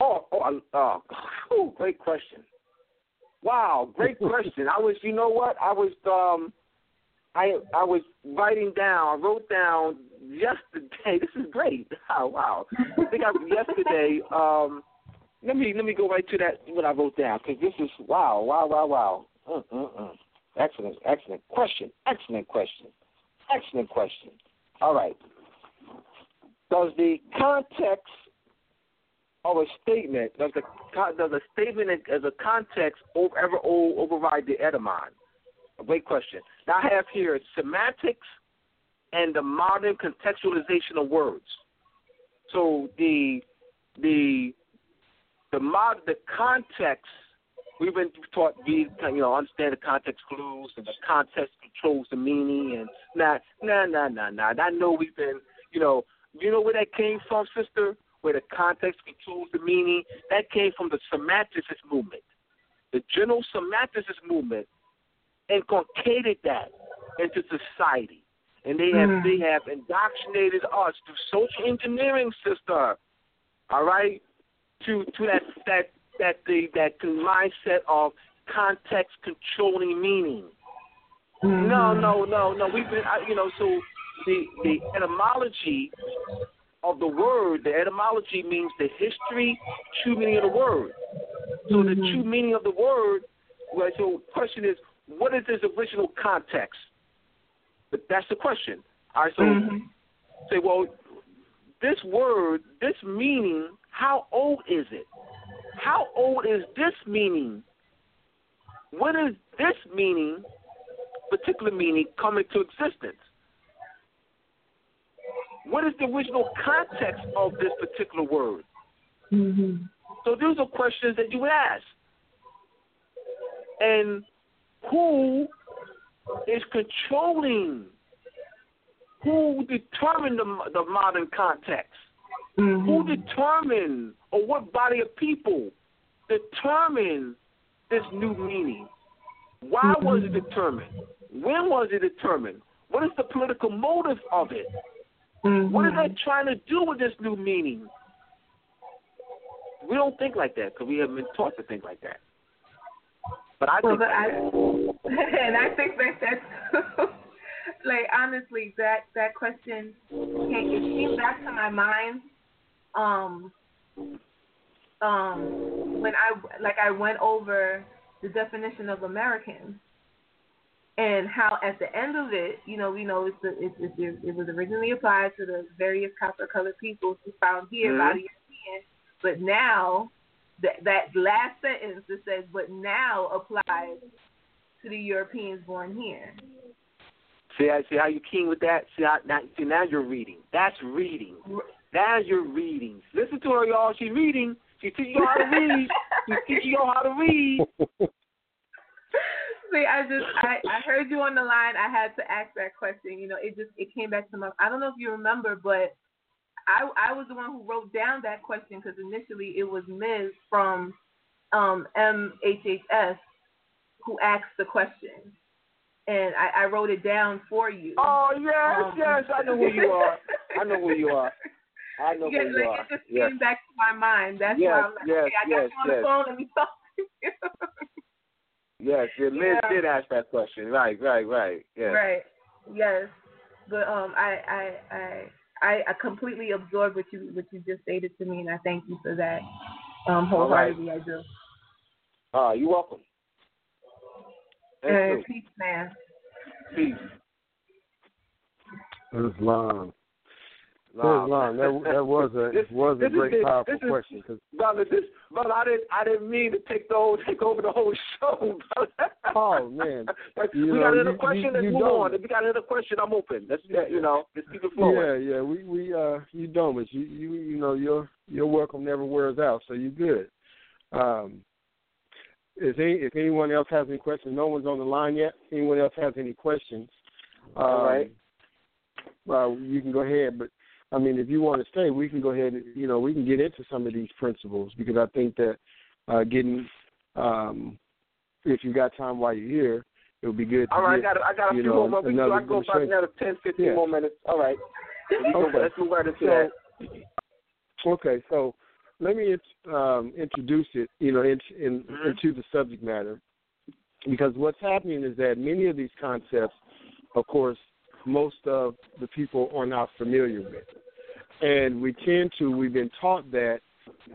Oh, oh, uh, whew, great question. Wow, great <laughs> question. I was, you know what? I was, um, I, I was writing down. I wrote down yesterday. <laughs> This is great. Oh, wow. I think I yesterday. Um, let me let me go right to that what I wrote down because this is wow, wow, wow, wow. Uh, uh, uh. Excellent, excellent question. Excellent question. Excellent question. All right. Does the context of a statement does the does a statement as a context over, ever override the etymon? A great question. Now I have here semantics and the modern contextualization of words. So the the the mod the context we've been taught we you know understand the context clues and the context controls the meaning and nah nah nah nah nah. I know we've been you know you know where that came from, sister? Where the context controls the meaning? That came from the semanticist movement. The general semanticist movement inculcated that into society. And they have Mm. they have indoctrinated us through social engineering, sister. All right? To to that that that the that mindset of context controlling meaning. Mm-hmm. No, no, no, no. We've been, you know, so the the etymology of the word, the etymology means the history, true meaning of the word. So the true meaning of the word, well, so question is, what is its original context? But that's the question. All right, so Mhm. say, well, this word, this meaning, how old is it? How old is this meaning? When is this meaning, particular meaning, come into existence? What is the original context of this particular word? Mhm. So those are questions that you would ask. And who is controlling? Who determined the, the modern context? Who Mhm. determined, or what body of people determined this new meaning? Why was it determined? When was it determined? What is the political motive of it? What is Mhm. they trying to do with this new meaning? We don't think like that because we haven't been taught to think like that. But I Well, think I, that. <laughs> and I think that that's <laughs> like honestly that that question came, it came back to my mind um um when I like I went over the definition of American and how at the end of it, you know, we know it's the, it, it, it was originally applied to the various copper colored people who found here Mhm. by the Europeans, but now that that last sentence that says, but now applies to the Europeans born here. See, how- see how you keen with that? See, how, now, see, now you're reading. That's reading. Now you're reading. Listen to her, y'all. She's reading. She's teaching you how to read. She's <laughs> teaching you how to read. <laughs> See, I just I, I heard you on the line. I had to ask that question. You know, it just it came back to my. I don't know if you remember, but I I was the one who wrote down that question because initially it was Ms. from um, MHHS who asked the question. and I, I wrote it down for you. Oh yes, Um, yes, I know who you are. I know who you are. <laughs> I know Yeah, who you like are. it just Yes. came back to my mind. That's Yes, why I'm like, yes, okay, I got yes, you on yes. the phone. Let me talk to you. <laughs> Yes, yeah, Liz Yeah. did ask that question. Right, right, right. Yes. Right. Yes. But um, I I I I, I completely absorbed what you what you just stated to me, and I thank you for that. Um, All right. wholeheartedly, I do. Ah, you're welcome. Thank And you. peace, man. Peace. Islam. Wow. Islam. That that was a This- was a this is great the- powerful this is- question. 'cause- Brother, this brother, I didn't I didn't mean to take the whole take over the whole show, brother. Oh, man. <laughs> But You we know, got another you- question, you- let's you move don't. on. If you got another question, I'm open. Let's yeah, you know, let's keep it flowing. Yeah, yeah. We we uh you don't, but you you you know your your welcome never wears out, so you're good. Um, if any if anyone else has any questions, no one's on the line yet. If anyone else has any questions, um, All right. Well, you can go ahead, but I mean, if you want to stay, we can go ahead. and You know, we can get into some of these principles because I think that uh, getting um, if you got time while you're here, it would be good. To All right, I get, got I got a few know, more minutes. another I can go about another 10, 15 Yeah. more minutes. All right. Okay. Let's move right into So, that. okay, so let me um, introduce it, you know, in, in, Mhm. into the subject matter, because what's happening is that many of these concepts, of course, most of the people are not familiar with, and we tend to. We've been taught that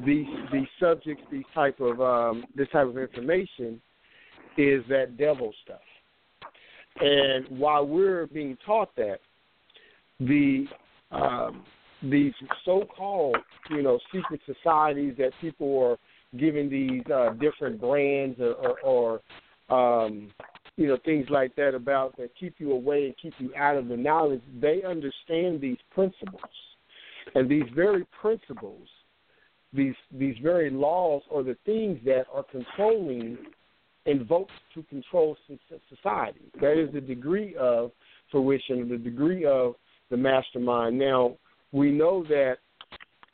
these these subjects, these type of um, this type of information, is that devil stuff. And while we're being taught that, the um, these so-called, you know, secret societies that people are giving these uh, different brands or, or, or um, you know, things like that about that keep you away and keep you out of the knowledge. They understand these principles, and these very principles, these these very laws, are the things that are controlling invoked to control society. That is the degree of fruition, the degree of the mastermind. Now, we know that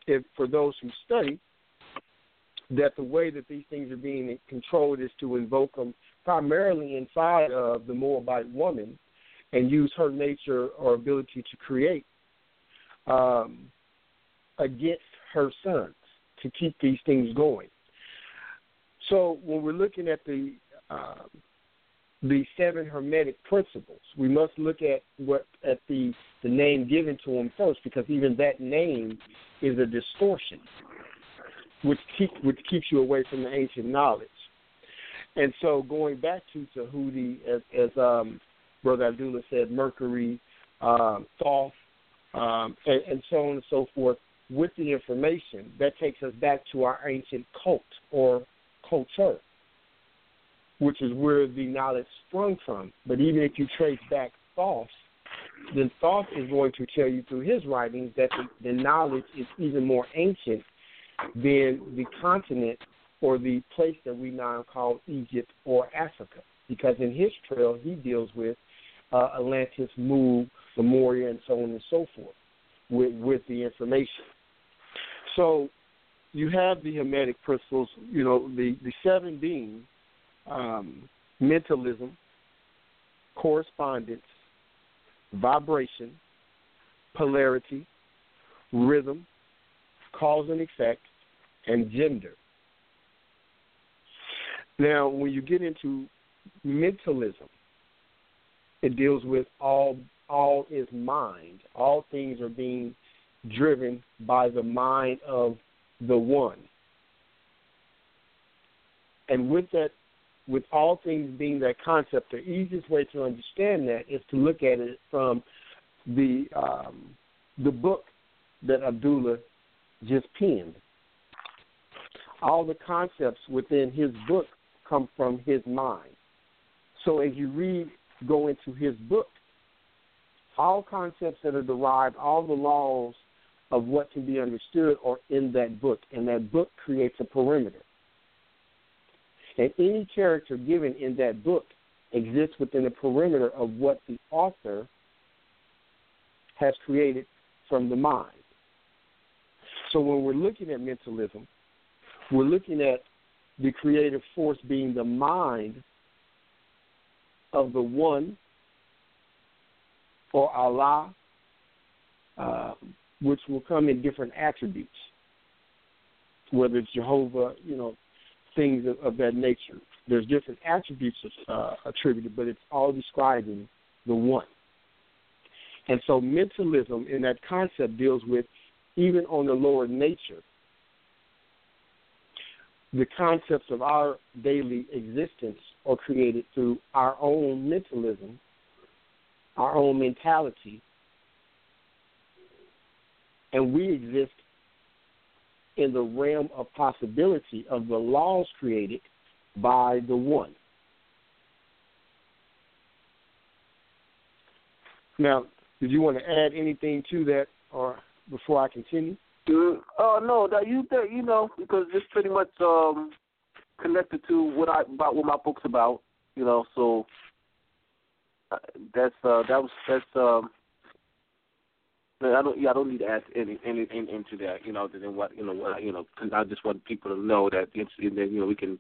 if for those who study, that the way that these things are being controlled is to invoke them primarily inside of the Moabite woman and use her nature or ability to create um, against her sons to keep these things going. So when we're looking at the um, the seven hermetic principles, we must look at what at the the name given to them first, because even that name is a distortion, which keep which keeps you away from the ancient knowledge. And so, going back to Tahuti, as, as um, Brother Abdullah said, Mercury, um, Thoth, um, and, and so on and so forth, with the information that takes us back to our ancient cult or culture, which is where the knowledge sprung from. But even if you trace back Thoth, then Thoth is going to tell you through his writings that the, the knowledge is even more ancient than the continent or the place that we now call Egypt or Africa. Because in his trail, he deals with uh, Atlantis, Mu, Lemuria, and so on and so forth with, with the information. So you have the Hermetic principles, you know, the, the seven being um, mentalism, correspondence, vibration, polarity, rhythm, cause and effect, and gender. Now, when you get into mentalism, it deals with all all is mind. All things are being driven by the mind of the one. And with that with all things being that concept, the easiest way to understand that is to look at it from the um, the book that Abdullah just penned. All the concepts within his book come from his mind. So as you read, go into his book, all concepts that are derived, all the laws of what can be understood are in that book, and that book creates a perimeter. And any character given in that book exists within the perimeter of what the author has created from the mind. So when we're looking at mentalism, we're looking at the creative force being the mind of the one or Allah, uh, which will come in different attributes, whether it's Jehovah, you know, things of, of that nature. There's different attributes uh, attributed, but it's all describing the one. And so mentalism in that concept deals with even on the lower nature, the concepts of our daily existence are created through our own mentalism, our own mentality, and we exist in the realm of possibility of the laws created by the one. Now, did you want to add anything to that, or before I continue? Uh, uh no, that you that you know because it's pretty much um connected to what I about what my book's about, you know. So uh, that's uh that was that's um. I don't. Yeah, I don't need to add any, any, into that. You know, than what you know. What you know. Cause I just want people to know that it's, that you know we can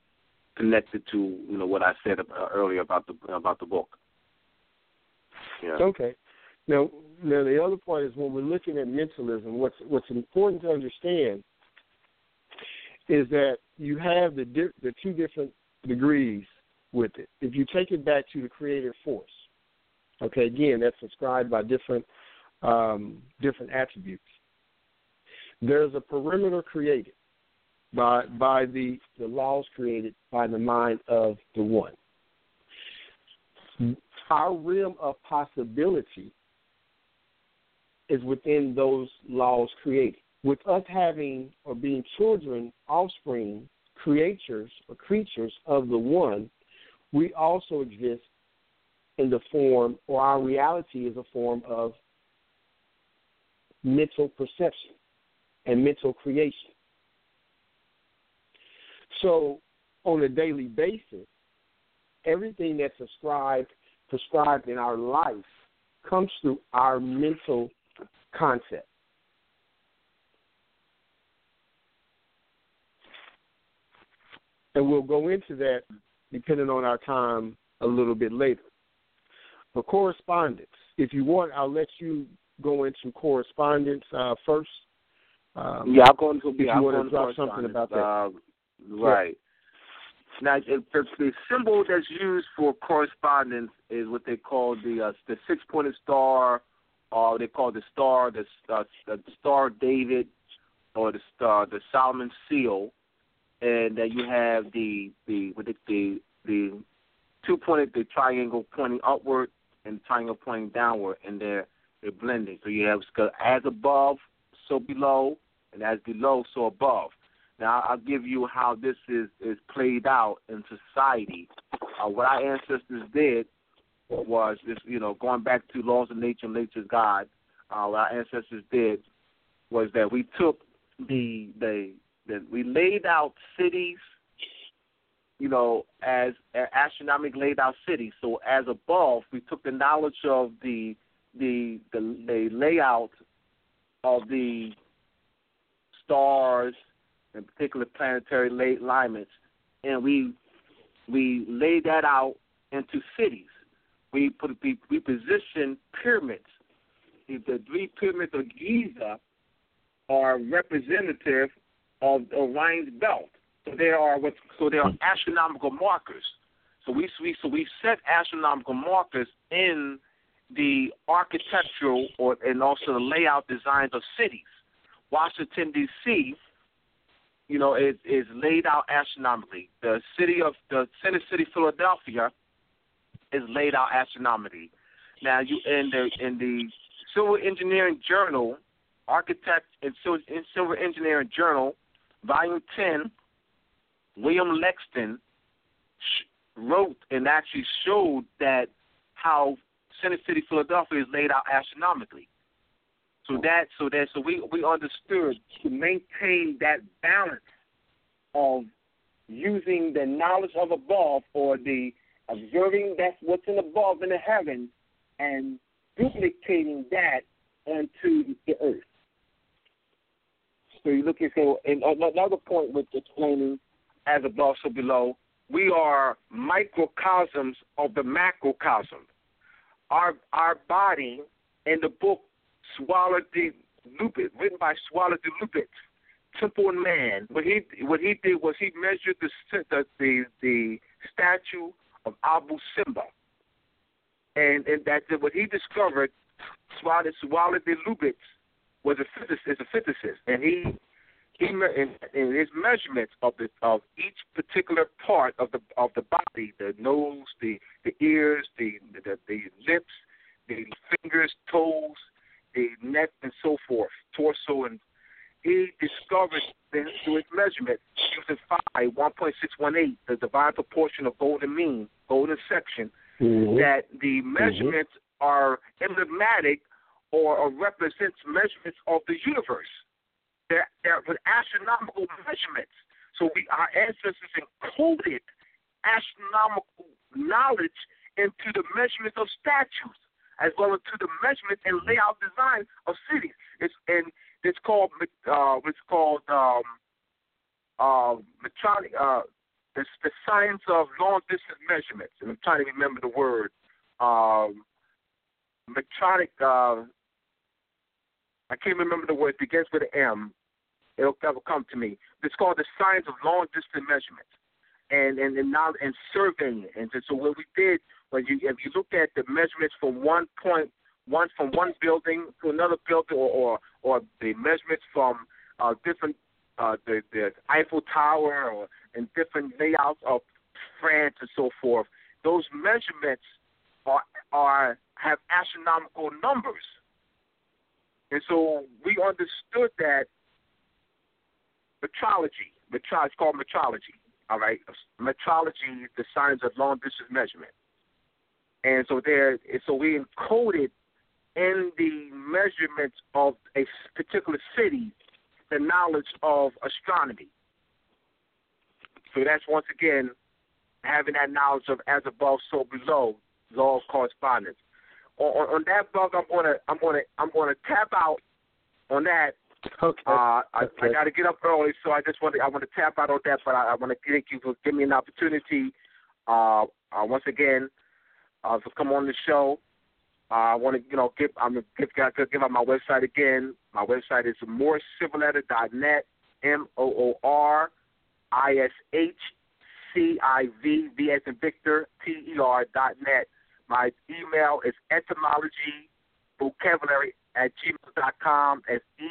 connect it to you know what I said earlier about the about the book. Yeah. Okay. Now, now the other part is when we're looking at mentalism, what's what's important to understand is that you have the di- the two different degrees with it. If you take it back to the creative force, okay, again, that's described by different um, different attributes. There's a perimeter created by by the the laws created by the mind of the one. Our realm of possibility is within those laws created. With us having or being children, offspring, creatures or creatures of the one, we also exist in the form, or our reality is a form of mental perception and mental creation. So, on a daily basis, everything that's ascribed, prescribed in our life comes through our mental concept. And we'll go into that depending on our time a little bit later. For correspondence, if you want, I'll let you go into correspondence uh, first. Um, yeah, I'll go into. If you want to drop something about that, uh, right? Now, the, the symbol that's used for correspondence is what they call the uh, the six pointed star uh, they call the star the uh, the star David or the star the Solomon seal, and then you have the the the the, the two pointed the triangle pointing upward and triangle pointing downward, and they're they're blending. So you have as above, so below, and as below, so above. Now I'll give you how this is is played out in society. Uh, what our ancestors did was this, you know, going back to laws of nature, nature's God. Uh, what our ancestors did was that we took the the, the we laid out cities, you know, as uh, astronomical laid out cities. So as above, we took the knowledge of the the the, the layout of the stars and particular planetary alignments, and we we laid that out into cities we put we, we position pyramids. The three pyramids of Giza are representative of Orion's belt. So they are what so they are astronomical markers. So we, we so we set astronomical markers in the architectural or and also the layout designs of cities. Washington D.C. You know is is laid out astronomically. The city of the center city Philadelphia is laid out astronomically. Now, you in the in the Civil Engineering Journal, Architect and Civil, Civil Engineering Journal, Volume Ten, William Lexton wrote and actually showed that how Center City, Philadelphia is laid out astronomically. So that so that so we we understood to maintain that balance of using the knowledge of above or the observing that's what's in above in the heavens and duplicating that onto the earth. So you look at so and another point with explaining as above so below, we are microcosms of the macrocosm. Our our body in the book Schwaller de Lubicz, written by Schwaller de Lubicz, Temple and Man. What he what he did was he measured the the the, the statue of Abu Simbel, and and that what he discovered, Schwaller Schwaller de Lubicz, was a physicist, a physicist, and he he in, in his measurements of the of each particular part of the of the body, the nose, the the ears, the the, the lips, the fingers, toes, the neck, and so forth, torso, and he discovered through his measurement using phi 1.618, the divine proportion of golden mean, golden section, mm-hmm. that the mm-hmm. measurements mm-hmm. are emblematic or, or represents measurements of the universe. They're, they're astronomical measurements. So we, our ancestors encoded astronomical knowledge into the measurements of statues, as well as to the measurement and layout design of cities. It's and it's called uh, it's called um, uh, metronic, uh, it's the science of long distance measurements. And I'm trying to remember the word. Um, metronic. Uh, I can't remember the word. It begins with an M. It'll, it'll come to me. It's called the science of long distance measurements and and and, now, and surveying. And so what we did was you if you look at the measurements from one point one from one building to another building, or or, or the measurements from uh, different uh, the the Eiffel Tower, or and different layouts of France and so forth. Those measurements are are have astronomical numbers, and so we understood that metrology, metrology, called metrology. All right, metrology the science of long distance measurement, and so there, so we encoded in the measurements of a particular city the knowledge of astronomy. So that's once again having that knowledge of as above, so below, law of correspondence. On, on that bug, I'm gonna, I'm gonna, I'm gonna tap out on that. Okay. Uh, I, okay. I got to get up early, so I just want to, I want to tap out on that, but I, I want to thank you for giving me an opportunity. Uh, uh, once again, uh, to come on the show. Uh, I want to, you know, give I'm gonna give, give out my website again. My website is moorcivilletter.net. M O O R I S H C I V V as Victor T E R dot net. My email is etymology vocabulary at gmail dot com. As E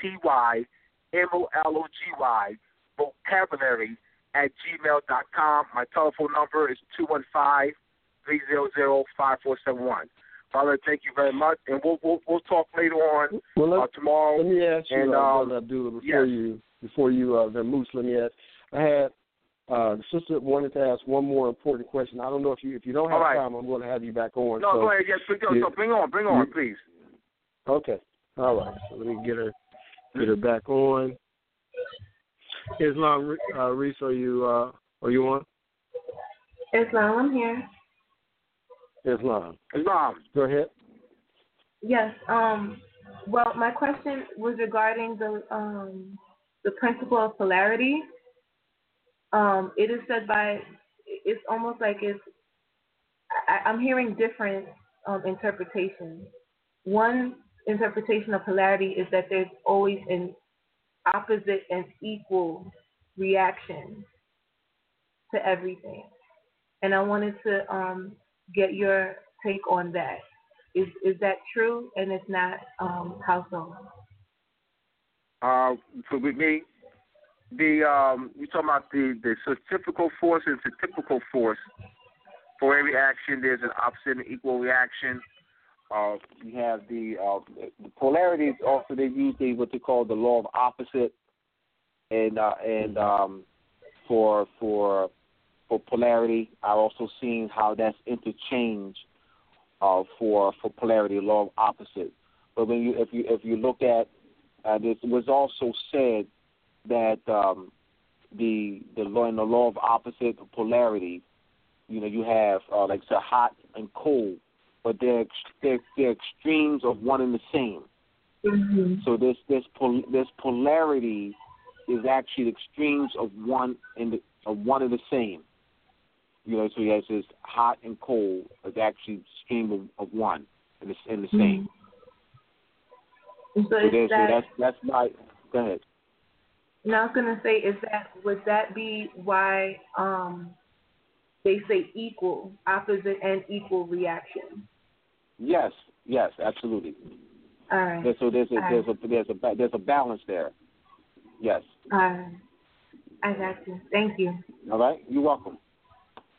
T Y M O L O G Y vocabulary at gmail dot com. My telephone number is two one five three zero zero five four seven one. Father, thank you very much, and we'll we'll, we'll talk later on well, uh, tomorrow. Let me ask you, and, uh, um, Brother Abdullah, before yes. you before you uh, then Moose, let me ask. I had uh, the sister wanted to ask one more important question. I don't know if you if you don't have All right. time, I'm going to have you back on. No, so, go ahead. Yes, bring, you- so bring on, bring on, you- please. Okay. All right. So let me get her get her back on. Islam uh, Reese, are you uh, are you on? Islam, I'm here. Islam. Islam. Go ahead. Yes. Um. Well, my question was regarding the um the principle of polarity. Um, it is said by it's almost like it's I, I'm hearing different um, interpretations. One interpretation of polarity is that there's always an opposite and equal reaction to everything, and I wanted to um, get your take on that. Is is that true? And if not, um, how so? Uh, so with me, the um, you talking about the the centrifugal force and centrifugal force. For every action, there's an opposite and equal reaction. Uh, we have the uh, the polarity is also they use the what they call the law of opposite, and uh, and um, for for for polarity, I've also seen how that's interchanged uh, for for polarity, law of opposite. But when you if you if you look at uh, it was also said that um, the the law in the law of opposite polarity, you know, you have uh, like say hot and cold, but they're they're, they're extremes of one and the same. Mm-hmm. So this this pol- this polarity is actually the extremes of one in the of one and the same. You know, so he has this hot and cold is actually stream of, of one and the, and the same. So So, there's, so that's that's my. Go ahead. now I was gonna say, is that would that be why um they say equal, opposite and equal reaction? Yes, yes, absolutely. All right. So there's a All there's right. a there's a there's a balance there. Yes. All right. I got you. Thank you. All right. You're welcome.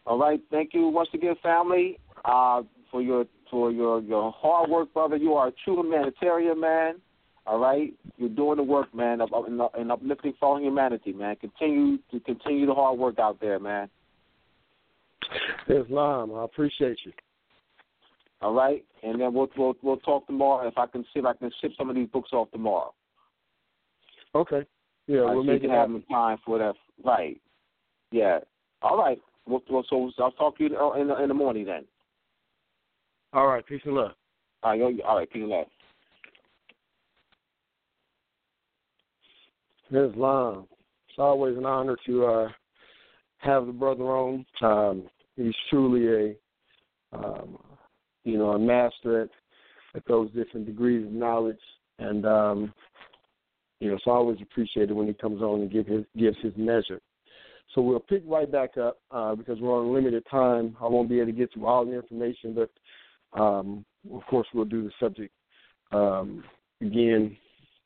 All right. Thank you once again, family, uh, for your for your your hard work, brother. You are a true humanitarian, man. All right. You're doing the work, man, of, of, in, in uplifting fallen humanity, man. Continue to continue the hard work out there, man. Islam, I appreciate you. All right. And then we'll we'll we'll talk tomorrow. If I can see if I can ship some of these books off tomorrow. Okay. Yeah, we'll so make it happen. time for that. Right. Yeah. All right. Well, well, so I'll talk to you in the, in the morning then. All right. Peace and love. All right. yo- All right. Peace and love. Islam. It's always an honor to uh, have the brother on. Um, he's truly a, um, you know, a master at, at those different degrees of knowledge, and um, you know, it's always appreciated when he comes on and give his gives his measure. So we'll pick right back up uh, because we're on limited time. I won't be able to get through all the information, but um, of course we'll do the subject um, again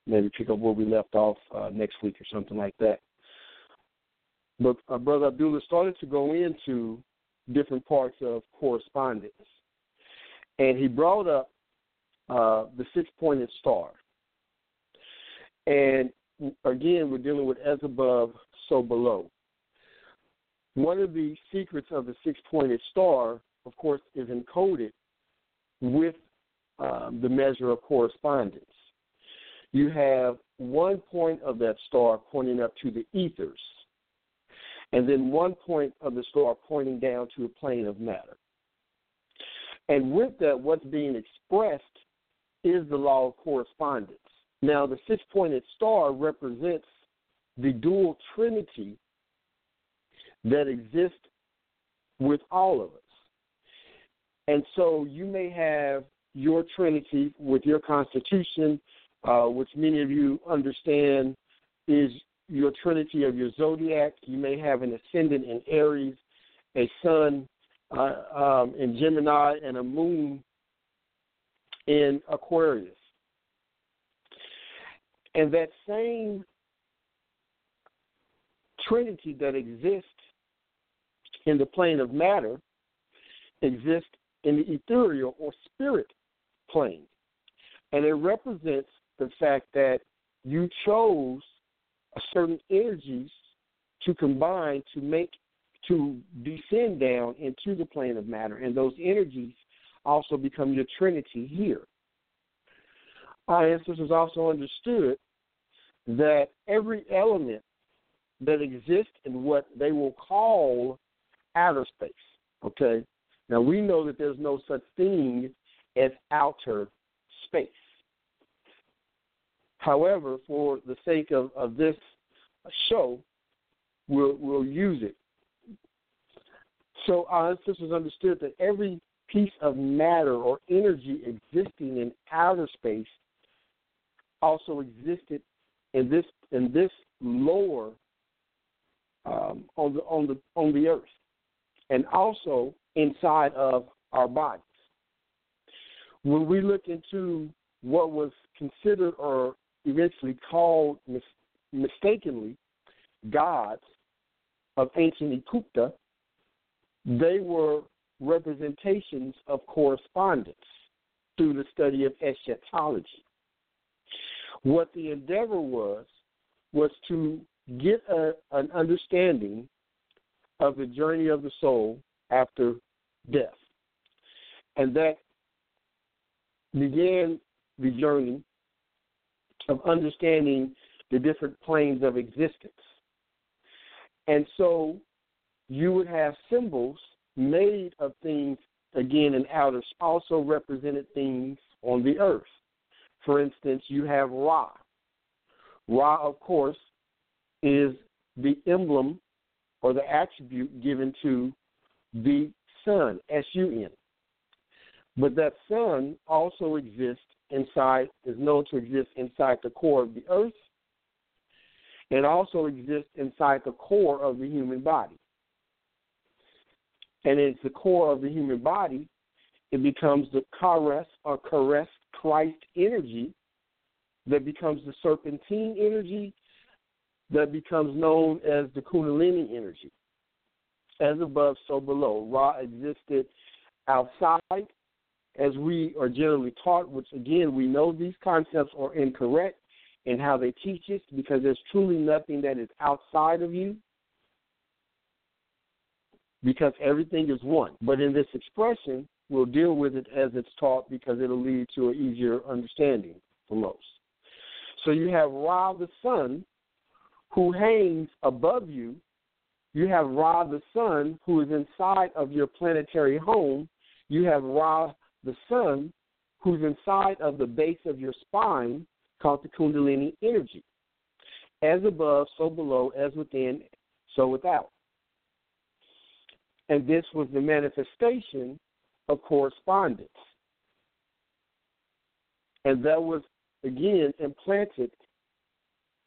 maybe pick up where we left off uh, next week or something like that. But uh, Brother Abdullah started to go into different parts of correspondence. And he brought up uh, the six pointed star. And again, we're dealing with as above, so below. One of the secrets of the six pointed star, of course, is encoded with um, the measure of correspondence you have one point of that star pointing up to the ethers, and then one point of the star pointing down to a plane of matter. And with that, what's being expressed is the law of correspondence. Now, the six pointed star represents the dual trinity that exists with all of us. And so you may have your trinity with your constitution uh, which many of you understand is your trinity of your zodiac. You may have an ascendant in Aries, a sun uh, um, in Gemini, and a moon in Aquarius. And that same trinity that exists in the plane of matter exist in the ethereal or spirit plane. And it represents the fact that you chose certain energies to combine to make to descend down into the plane of matter, and those energies also become your trinity here. Our ancestors also understood that every element that exists in what they will call outer space. Okay, now we know that there's no such thing as outer space. However, for the sake of, of this show, we'll, we'll use it. So our ancestors understood that every piece of matter or energy existing in outer space also existed in this in this lower um, on the on the on the earth, and also inside of our bodies. When we look into what was considered or eventually called mis- mistakenly gods of ancient Ekuta, they were representations of correspondence through the study of eschatology. What the endeavor was was to get a, an understanding of the journey of the soul after death. And that began the journey of understanding the different planes of existence. And so you would have symbols made of things, again, in outer, also represented things on the earth. For instance, you have Ra. Ra, of course, is the emblem or the attribute given to the sun, S U N. But that sun also exists inside is known to exist inside the core of the earth and also exists inside the core of the human body. And it's the core of the human body, it becomes the caress or Kares Christ energy that becomes the serpentine energy that becomes known as the Kundalini energy. As above, so below. Ra existed outside, as we are generally taught, which again, we know these concepts are incorrect in how they teach it because there's truly nothing that is outside of you because everything is one. But in this expression, we'll deal with it as it's taught because it'll lead to an easier understanding for most. So you have Ra the sun who hangs above you. You have Ra the sun who is inside of your planetary home. You have Ra the sun who's inside of the base of your spine called the Kundalini energy. As above, so below, as within, so without. And this was the manifestation of correspondence. And that was, again, implanted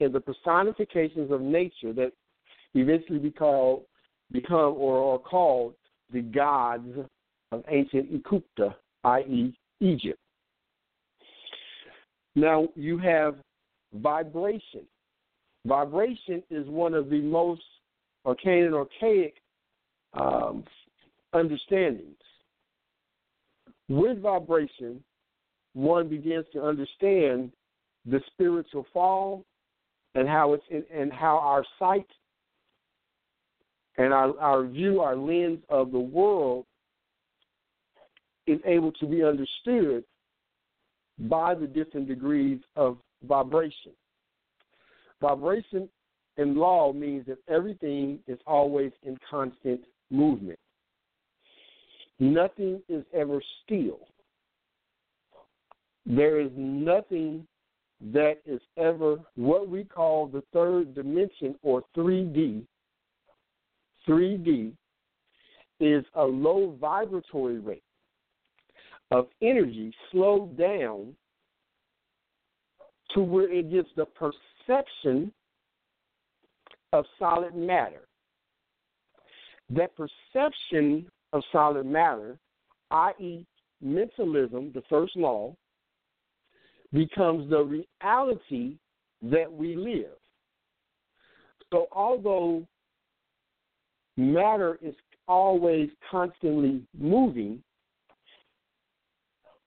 in the personifications of nature that eventually become, become or are called the gods of ancient Ekuta, i.e., Egypt. Now you have vibration. Vibration is one of the most arcane and archaic um, understandings. With vibration, one begins to understand the spiritual fall and how it's in, and how our sight and our, our view, our lens of the world is able to be understood by the different degrees of vibration. Vibration in law means that everything is always in constant movement. Nothing is ever still. There is nothing that is ever what we call the third dimension or 3D. 3D is a low vibratory rate of energy slowed down to where it gives the perception of solid matter. That perception of solid matter, i.e., mentalism, the first law, becomes the reality that we live. So, although matter is always constantly moving,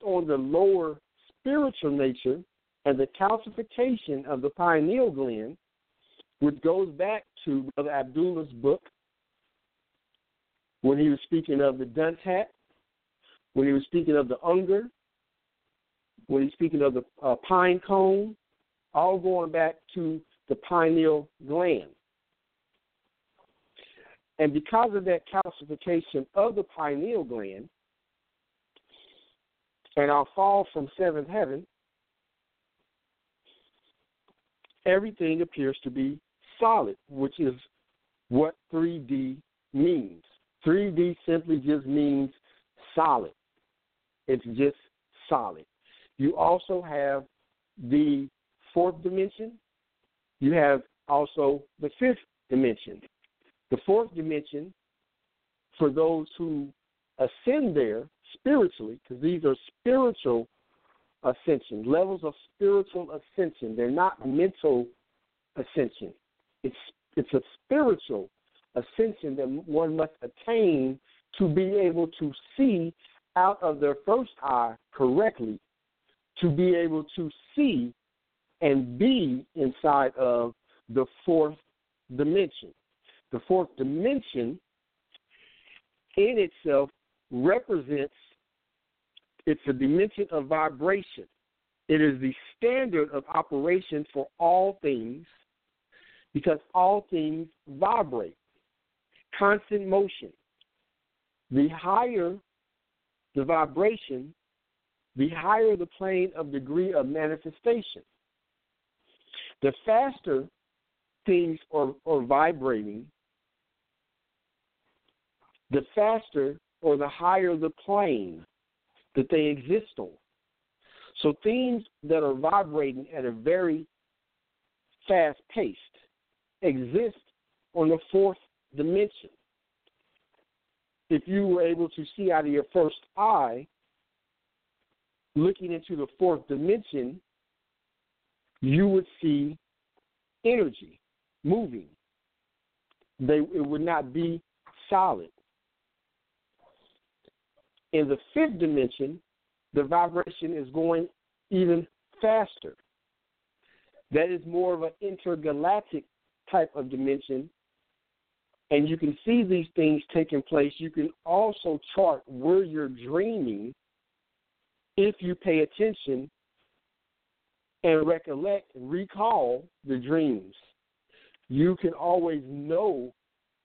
on the lower spiritual nature and the calcification of the pineal gland, which goes back to Brother Abdullah's book when he was speaking of the dunce hat, when he was speaking of the unger, when he's speaking of the uh, pine cone, all going back to the pineal gland. And because of that calcification of the pineal gland, and our fall from seventh heaven, everything appears to be solid, which is what 3D means. 3D simply just means solid. It's just solid. You also have the fourth dimension. You have also the fifth dimension. The fourth dimension, for those who ascend there, spiritually, because these are spiritual ascension, levels of spiritual ascension. They're not mental ascension. It's it's a spiritual ascension that one must attain to be able to see out of their first eye correctly, to be able to see and be inside of the fourth dimension. The fourth dimension in itself represents it's a dimension of vibration. It is the standard of operation for all things because all things vibrate, constant motion. The higher the vibration, the higher the plane of degree of manifestation. The faster things are, are vibrating, the faster or the higher the plane that they exist on. So things that are vibrating at a very fast pace exist on the fourth dimension. If you were able to see out of your first eye, looking into the fourth dimension, you would see energy moving. They it would not be solid. In the fifth dimension, the vibration is going even faster. That is more of an intergalactic type of dimension. And you can see these things taking place. You can also chart where you're dreaming if you pay attention and recollect, recall the dreams. You can always know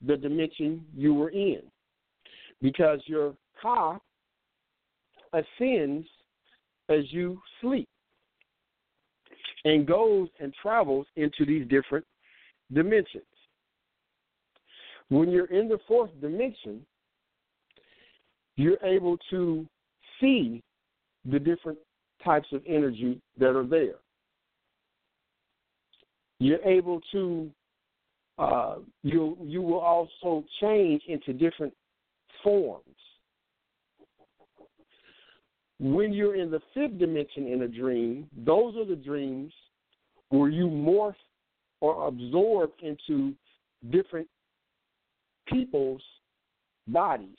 the dimension you were in because your ka ascends as you sleep and goes and travels into these different dimensions. When you're in the fourth dimension, you're able to see the different types of energy that are there. You're able to uh, you you will also change into different forms. When you're in the fifth dimension in a dream, those are the dreams where you morph or absorb into different people's bodies.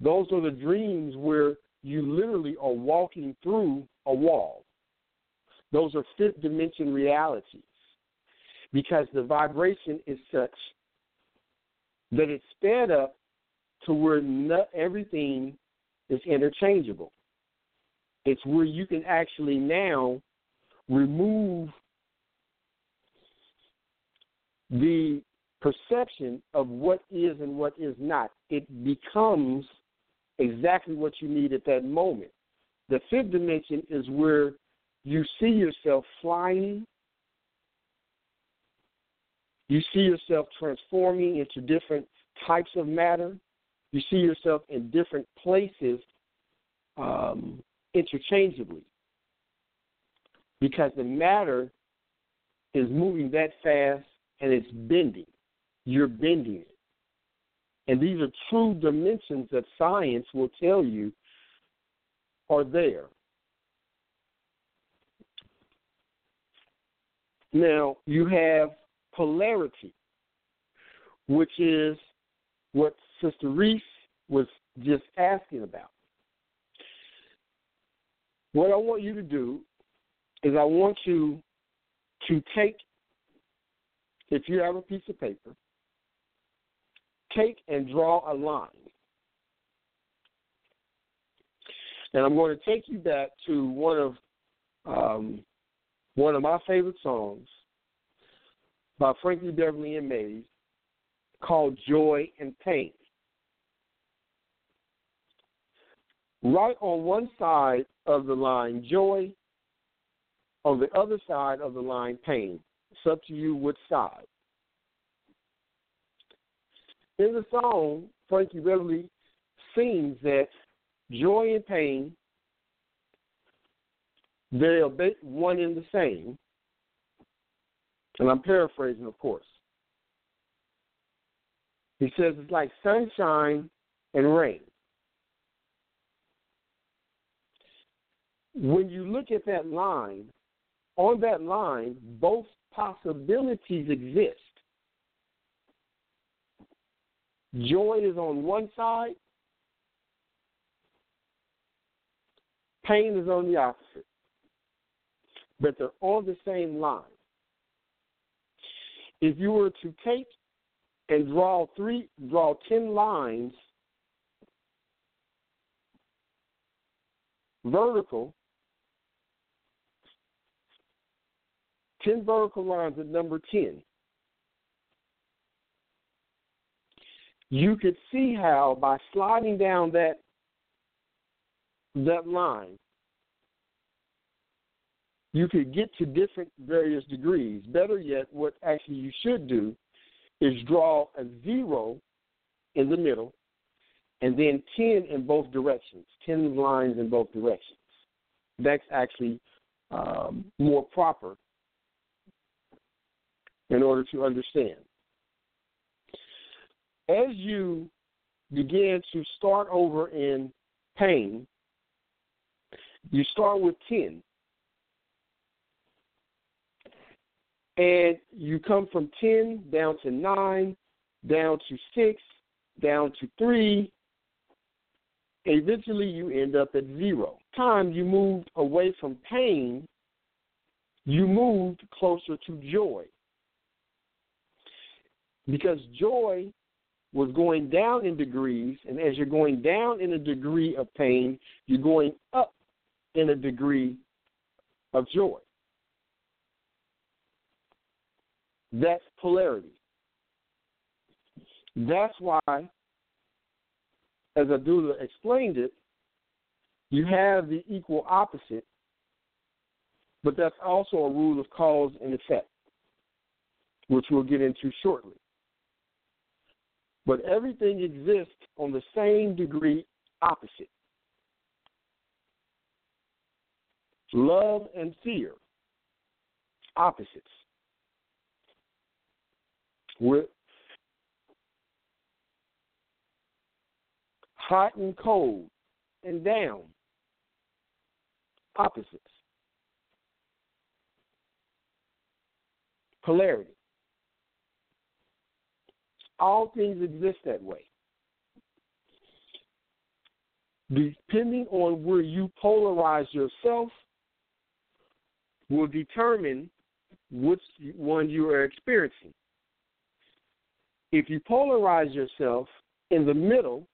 Those are the dreams where you literally are walking through a wall. Those are fifth dimension realities because the vibration is such that it's sped up to where everything is interchangeable. It's where you can actually now remove the perception of what is and what is not. It becomes exactly what you need at that moment. The fifth dimension is where you see yourself flying you see yourself transforming into different types of matter. You see yourself in different places um, interchangeably because the matter is moving that fast and it's bending. You're bending it. And these are true dimensions that science will tell you are there. Now, you have polarity, which is what Sister Reese was just asking about. What I want you to do is I want you to take, if you have a piece of paper, take and draw a line. And I'm going to take you back to one of um, one of my favorite songs by Frankie Beverly and Maze called Joy and Pain. Right on one side of the line, joy. On the other side of the line, pain. It's up to you which side. In the song, Frankie Beverly sings that joy and pain, they are one and the same. And I'm paraphrasing, of course. He says it's like sunshine and rain. When you look at that line, on that line, both possibilities exist. Joy is on one side, pain is on the opposite. But they're on the same line if you were to take and draw three, draw ten lines vertical, ten vertical lines at number ten, you could see how by sliding down that that line you could get to different various degrees. Better yet, what actually you should do is draw a zero in the middle and then 10 in both directions, 10 lines in both directions. That's actually um, more proper in order to understand. As you begin to start over in pain, you start with 10. And you come from 10 down to 9, down to 6, down to 3. Eventually, you end up at 0. Time you moved away from pain, you moved closer to joy. Because joy was going down in degrees, and as you're going down in a degree of pain, you're going up in a degree of joy. That's polarity. That's why, as Abdullah explained it, you have the equal opposite, but that's also a rule of cause and effect, which we'll get into shortly. But everything exists on the same degree opposite. Love and fear, opposites. With hot and cold and down, opposites. Polarity. All things exist that way. Depending on where you polarize yourself will determine which one you are experiencing. If you polarize yourself in the middle,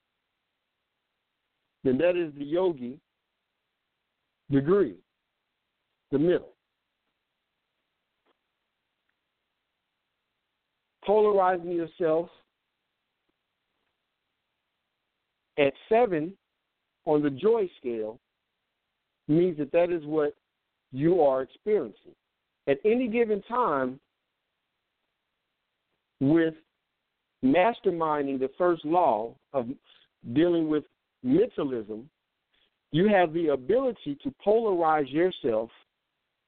then that is the yogi degree, the middle. Polarizing yourself at seven on the joy scale means that that is what you are experiencing. At any given time, with masterminding the first law of dealing with mentalism, you have the ability to polarize yourself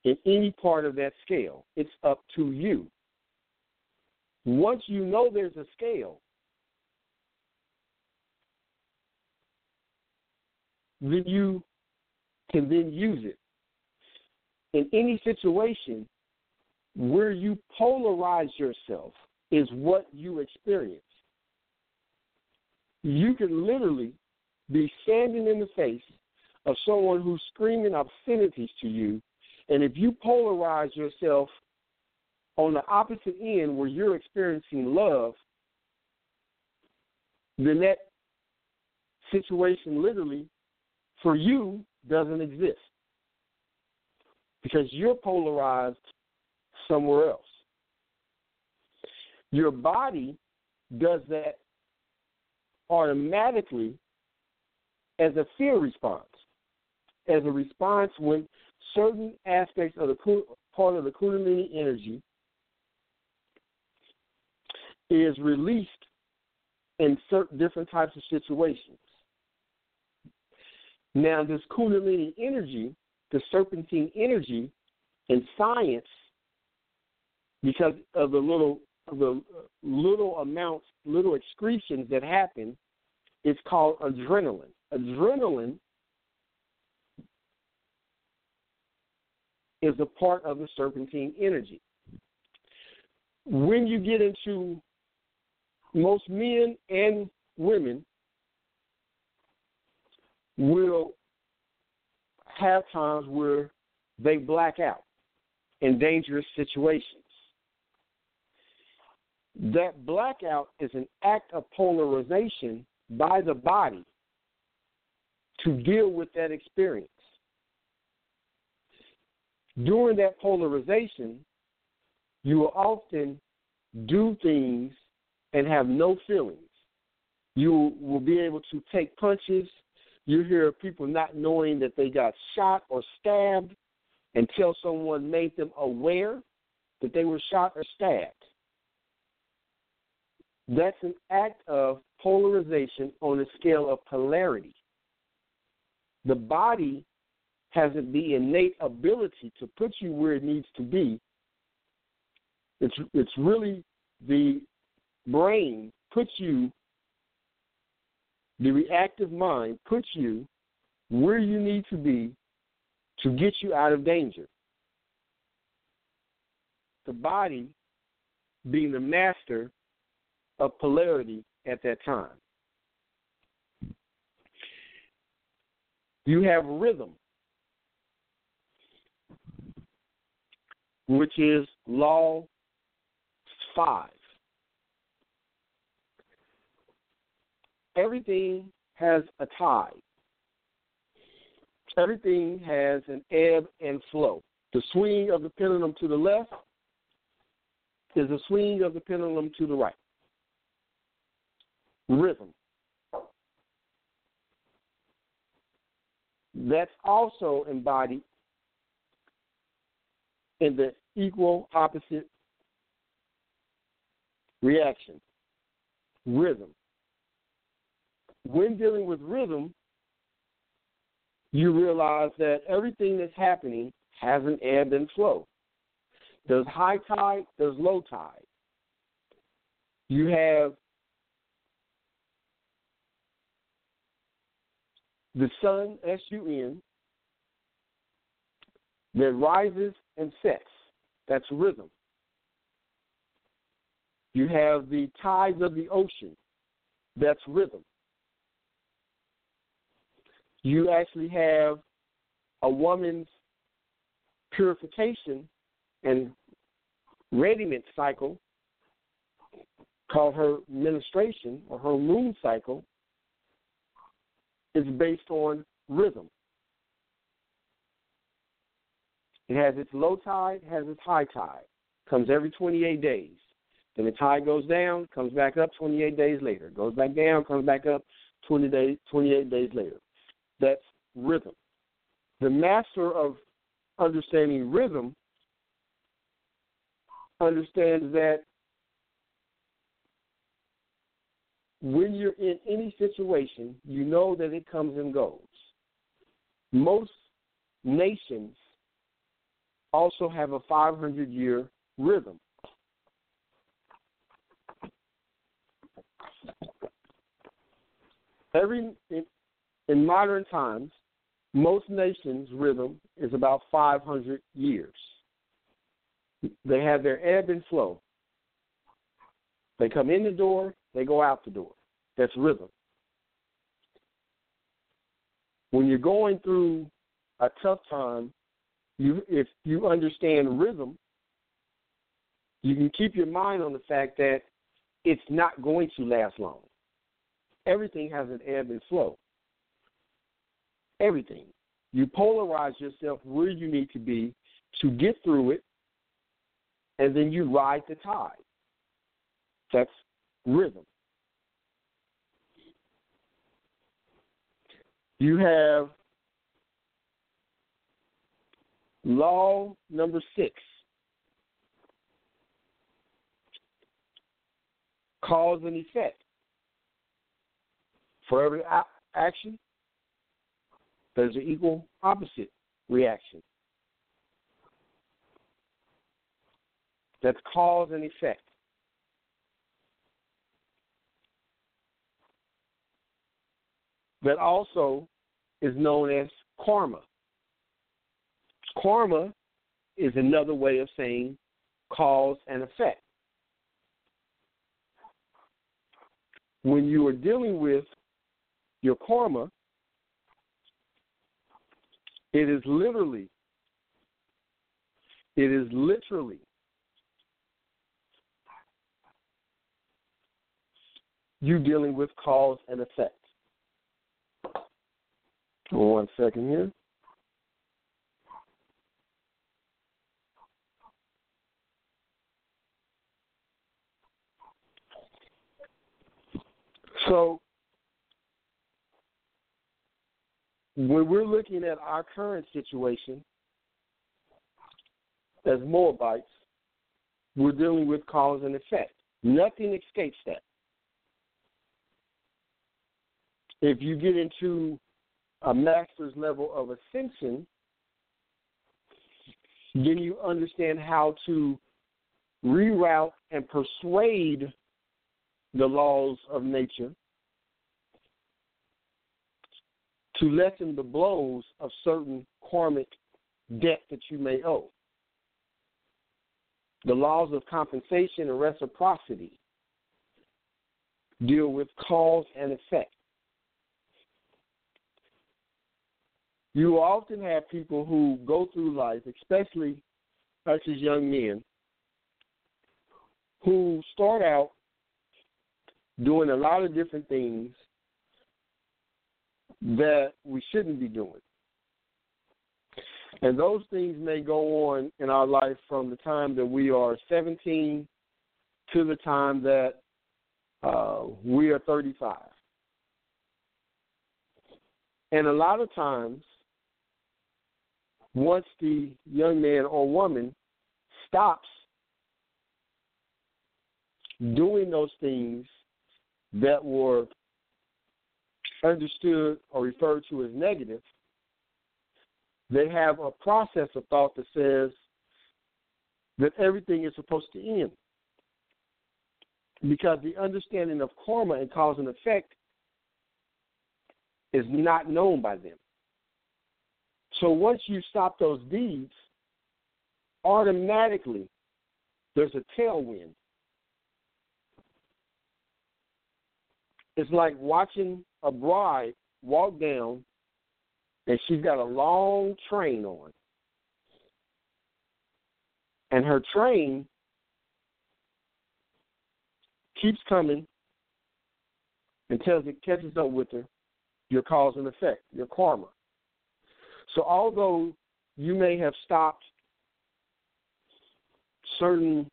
in any part of that scale. It's up to you. Once you know there's a scale, then you can then use it in any situation where you polarize yourself is what you experience. You can literally be standing in the face of someone who's screaming obscenities to you, and if you polarize yourself on the opposite end where you're experiencing love, then that situation literally for you doesn't exist because you're polarized somewhere else. Your body does that automatically as a fear response, as a response when certain aspects of the part of the Kundalini energy is released in certain different types of situations. Now, this Kundalini energy the serpentine energy in science because of the little the little amounts, little excretions that happen, it's called adrenaline. Adrenaline is a part of the serpentine energy. When you get into most men and women will have times where they black out in dangerous situations. That blackout is an act of polarization by the body to deal with that experience. During that polarization, you will often do things and have no feelings. You will be able to take punches you hear people not knowing that they got shot or stabbed until someone made them aware that they were shot or stabbed. That's an act of polarization on a scale of polarity. The body has the innate ability to put you where it needs to be. It's it's really the brain puts you the reactive mind puts you where you need to be to get you out of danger. The body being the master of polarity at that time. You have rhythm, which is law five. Everything has a tide. Everything has an ebb and flow. The swing of the pendulum to the left is the swing of the pendulum to the right. Rhythm. That's also embodied in the equal opposite reaction. Rhythm. When dealing with rhythm, you realize that everything that's happening has an ebb and flow. There's high tide, there's low tide. You have the sun, S U N, that rises and sets. That's rhythm. You have the tides of the ocean. That's rhythm. You actually have a woman's purification and readiness cycle called her menstruation or her moon cycle is based on rhythm. It has its low tide, has its high tide. Comes every 28 days. Then the tide goes down, comes back up 28 days later. Goes back down, comes back up 20 days, 28 days later. That's rhythm. The master of understanding rhythm understands that when you're in any situation, you know that it comes and goes. Most nations also have a 500 year rhythm. Every in modern times, most nations' rhythm is about 500 years. They have their ebb and flow. They come in the door, they go out the door. That's rhythm. When you're going through a tough time, you if you understand rhythm, you can keep your mind on the fact that it's not going to last long. Everything has an ebb and flow. Everything. You polarize yourself where you need to be to get through it, and then you ride the tide. That's rhythm. You have law number six cause and effect. For every action, there's an equal opposite reaction. That's cause and effect. That also is known as karma. Karma is another way of saying cause and effect. When you are dealing with your karma, it is literally, it is literally you dealing with cause and effect. One second here. So when we're looking at our current situation as Moabites, we're dealing with cause and effect. Nothing escapes that. If you get into a master's level of ascension, then you understand how to reroute and persuade the laws of nature to lessen the blows of certain karmic debt that you may owe. The laws of compensation and reciprocity deal with cause and effect. You often have people who go through life, especially us as young men, who start out doing a lot of different things that we shouldn't be doing. And those things may go on in our life from the time that we are 17 to the time that uh, we are 35. And a lot of times, once the young man or woman stops doing those things that were understood or referred to as negative, they have a process of thought that says that everything is supposed to end. Because the understanding of karma and cause and effect is not known by them. So once you stop those deeds, automatically there's a tailwind. It's like watching a bride walk down and she's got a long train on. And her train keeps coming until it catches up with her, your cause and effect, your karma. So although you may have stopped certain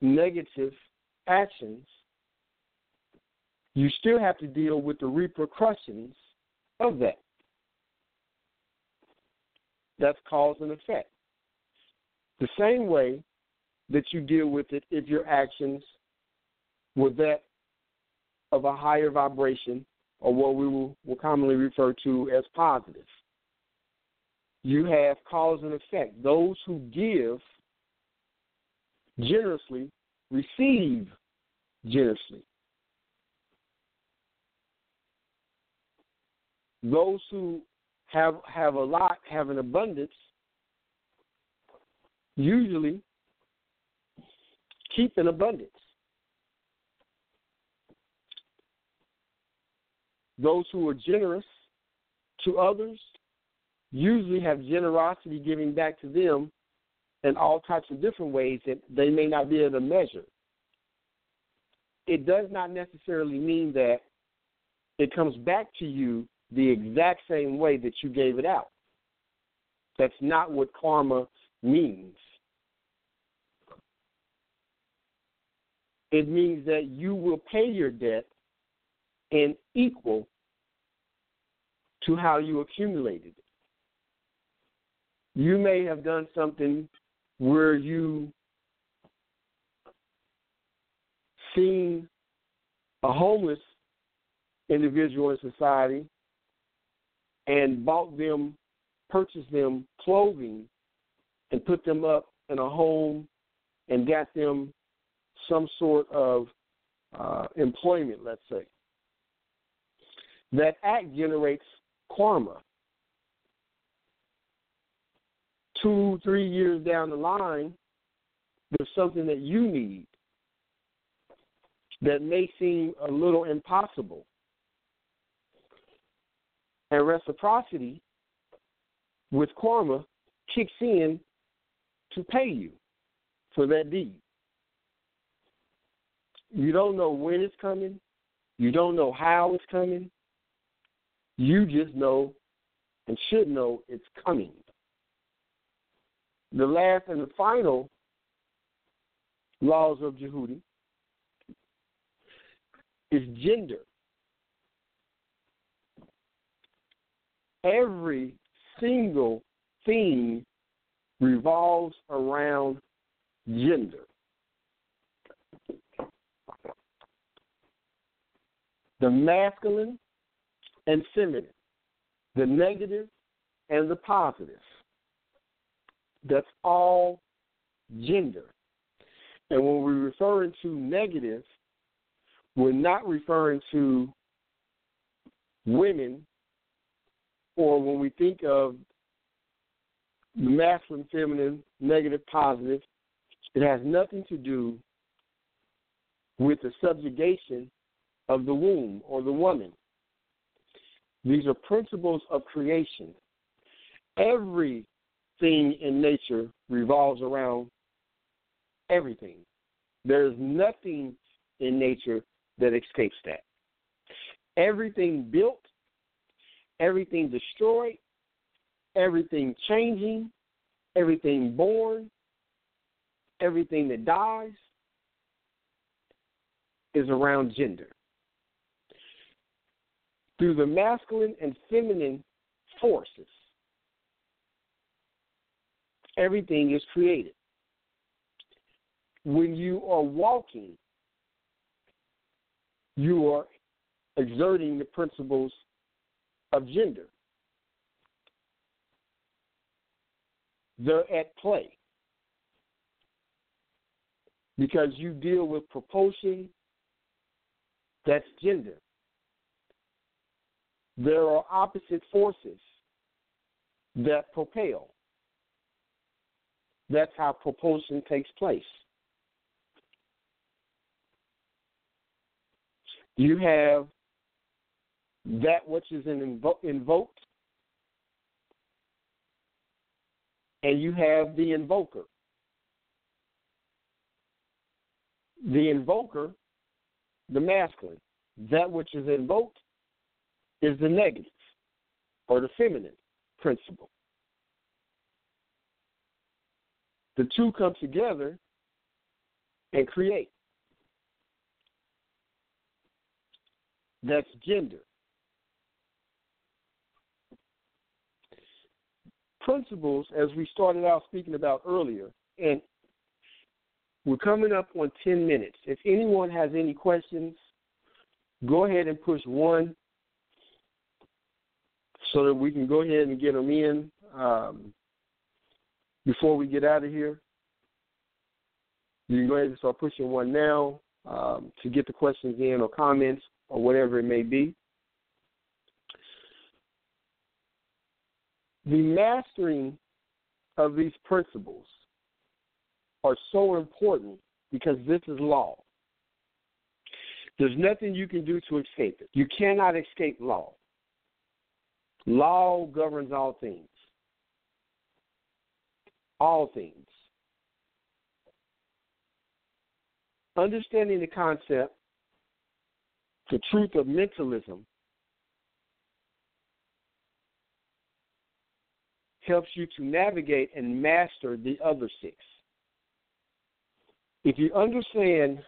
negative actions, you still have to deal with the repercussions of that. That's cause and effect. The same way that you deal with it if your actions were that of a higher vibration or what we will, will commonly refer to as positive. You have cause and effect. Those who give generously receive generously. Those who have have a lot, have an abundance, usually keep an abundance. Those who are generous to others usually have generosity giving back to them in all types of different ways that they may not be able to measure. It does not necessarily mean that it comes back to you the exact same way that you gave it out. That's not what karma means. It means that you will pay your debt in equal to how you accumulated it. You may have done something where you seen a homeless individual in society and bought them, purchased them clothing, and put them up in a home and got them some sort of uh, employment, let's say. That act generates karma. Two, three years down the line, there's something that you need that may seem a little impossible. And reciprocity with karma kicks in to pay you for that deed. You don't know when it's coming. You don't know how it's coming. You just know and should know it's coming. The last and the final laws of Tahuti is gender. Every single thing revolves around gender. The masculine and feminine, the negative and the positive. That's all gender. And when we're referring to negative, we're not referring to women, or when we think of masculine, feminine, negative, positive, it has nothing to do with the subjugation of the womb or the woman. These are principles of creation. Everything in nature revolves around everything. There is nothing in nature that escapes that. Everything built, everything destroyed, everything changing, everything born, everything that dies is around gender. Through the masculine and feminine forces, everything is created. When you are walking, you are exerting the principles of gender. They're at play because you deal with propulsion, that's gender. There are opposite forces that propel. That's how propulsion takes place. You have that which is invo- invoked, and you have the invoker. The invoker, the masculine, that which is invoked is the negative or the feminine principle. The two come together and create. That's gender. Principles, as we started out speaking about earlier, and we're coming up on 10 minutes. If anyone has any questions, go ahead and push one so that we can go ahead and get them in um, before we get out of here. You can go ahead and start pushing one now um, to get the questions in or comments or whatever it may be. The mastering of these principles are so important because this is law. There's nothing you can do to escape it. You cannot escape law. Law governs all things. All things. Understanding the concept, the truth of mentalism, helps you to navigate and master the other six. If you understand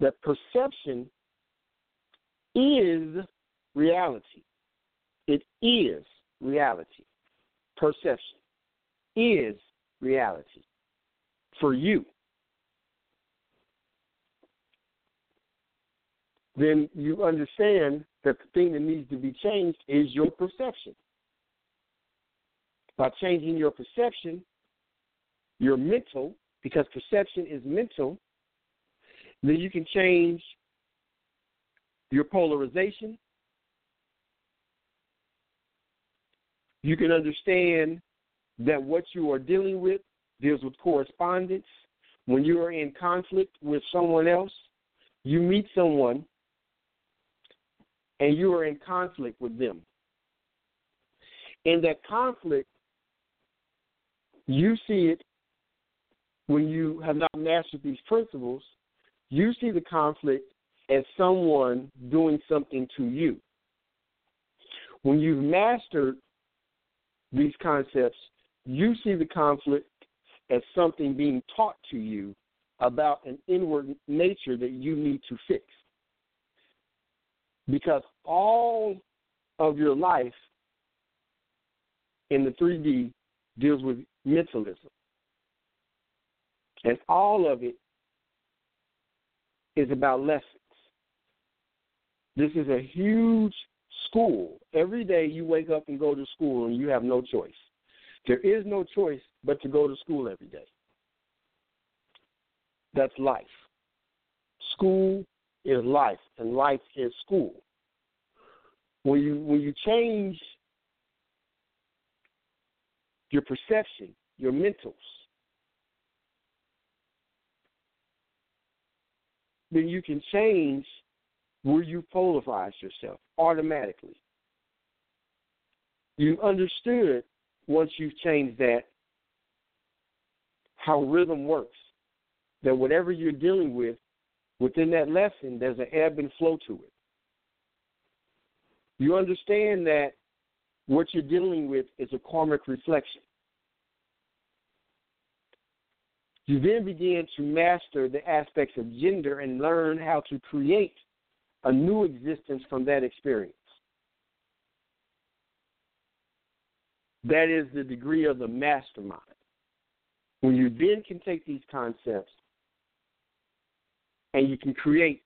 that perception is reality, it is reality. Perception is reality for you. Then you understand that the thing that needs to be changed is your perception. By changing your perception, your mental, because perception is mental, then you can change your polarization, You can understand that what you are dealing with deals with correspondence. When you are in conflict with someone else, you meet someone and you are in conflict with them. In that conflict, you see it when you have not mastered these principles, you see the conflict as someone doing something to you. When you've mastered these concepts, you see the conflict as something being taught to you about an inward nature that you need to fix. Because all of your life in the 3D deals with mentalism. And all of it is about lessons. This is a huge school. Every day you wake up and go to school and you have no choice. There is no choice but to go to school every day. That's life. School is life, and life is school. When you when you change your perception, your mentals, then you can change where you polarize yourself automatically. You understood once you've changed that how rhythm works. That whatever you're dealing with within that lesson, there's an ebb and flow to it. You understand that what you're dealing with is a karmic reflection. You then begin to master the aspects of gender and learn how to create a new existence from that experience. That is the degree of the mastermind. When you then can take these concepts and you can create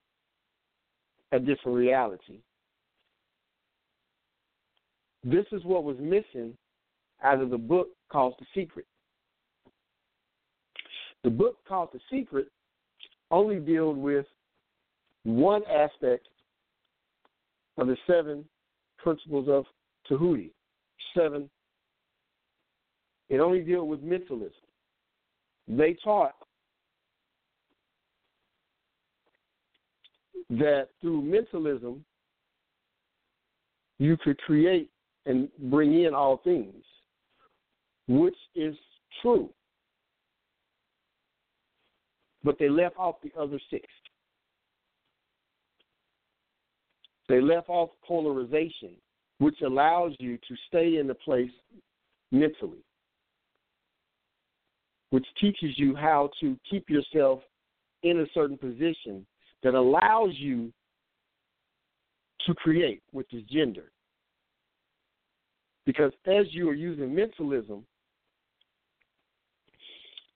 a different reality. This is what was missing out of the book called The Secret. The book called The Secret only deals with one aspect of the seven principles of Tahuti. Seven. It only deals with mentalism. They taught that through mentalism, you could create and bring in all things, which is true. But they left off the other six. They left off polarization, which allows you to stay in the place mentally, which teaches you how to keep yourself in a certain position that allows you to create, which is gender. Because as you are using mentalism,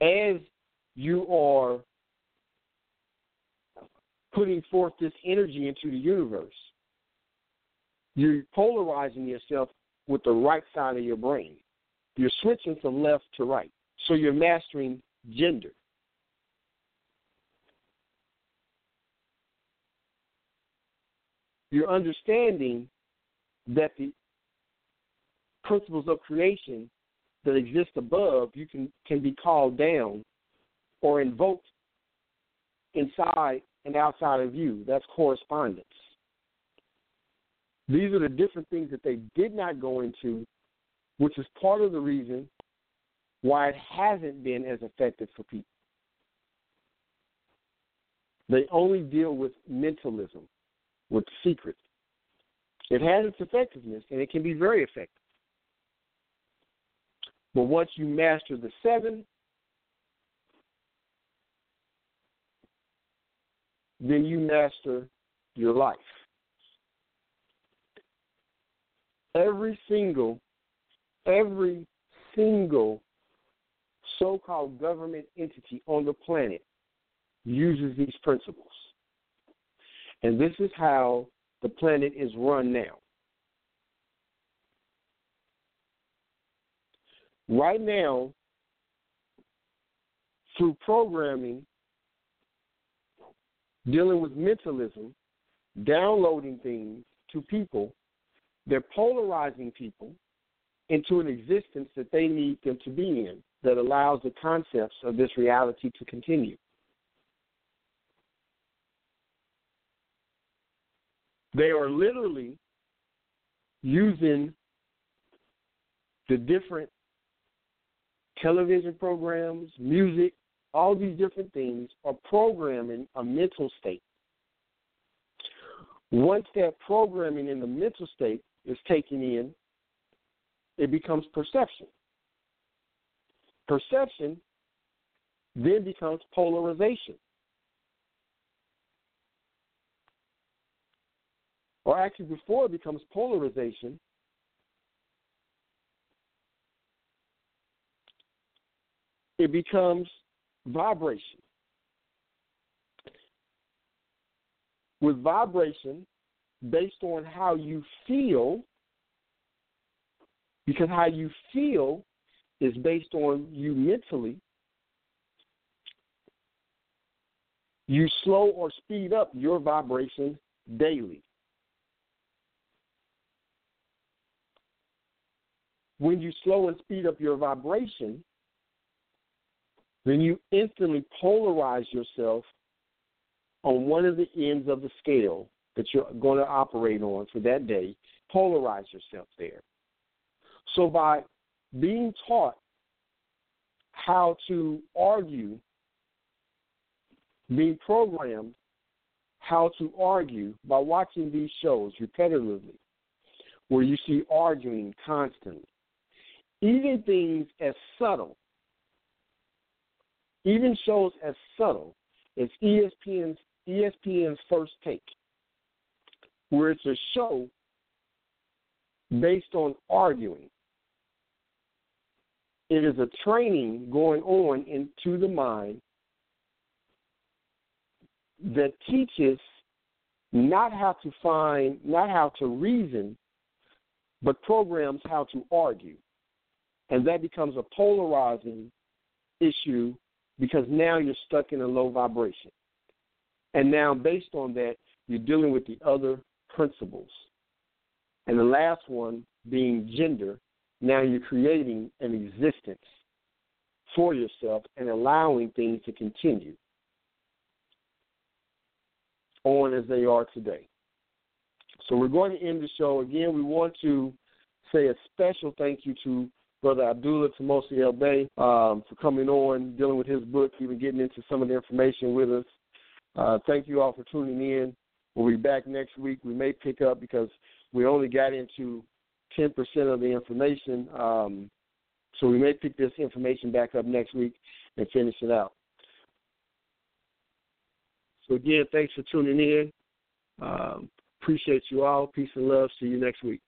as you are putting forth this energy into the universe, you're polarizing yourself with the right side of your brain. You're switching from left to right. So you're mastering gender. You're understanding that the principles of creation that exist above you can, can be called down or invoked inside and outside of you. That's correspondence. These are the different things that they did not go into, which is part of the reason why it hasn't been as effective for people. They only deal with mentalism, with secrets. It has its effectiveness, and it can be very effective. But once you master the seven, then you master your life. Every single, every single so called government entity on the planet uses these principles. And this is how the planet is run now. Right now, through programming, dealing with mentalism, downloading things to people, they're polarizing people into an existence that they need them to be in that allows the concepts of this reality to continue. They are literally using the different television programs, music, all these different things are programming a mental state. Once that programming in the mental state is taken in, it becomes perception. Perception then becomes polarization. Or actually, before it becomes polarization, it becomes vibration. With vibration, based on how you feel, because how you feel is based on you mentally. You slow or speed up your vibration daily. When you slow and speed up your vibration, then you instantly polarize yourself on one of the ends of the scale that you're going to operate on for that day. Polarize yourself there. So by being taught how to argue, being programmed how to argue by watching these shows repetitively, where you see arguing constantly, even things as subtle, even shows as subtle as ESPN's ESPN's First Take, where it's a show based on arguing. It is a training going on into the mind that teaches not how to find, not how to reason, but programs how to argue. And that becomes a polarizing issue because now you're stuck in a low vibration. And now, based on that, you're dealing with the other principles. And the last one being gender, now you're creating an existence for yourself and allowing things to continue on as they are today. So we're going to end the show. Again, we want to say a special thank you to Brother Abdullah Tamosi El Bey um, for coming on, dealing with his book, even getting into some of the information with us. Uh, thank you all for tuning in. We'll be back next week. We may pick up because we only got into 10% of the information. Um, so we may pick this information back up next week and finish it out. So again, thanks for tuning in. Um, appreciate you all. Peace and love. See you next week.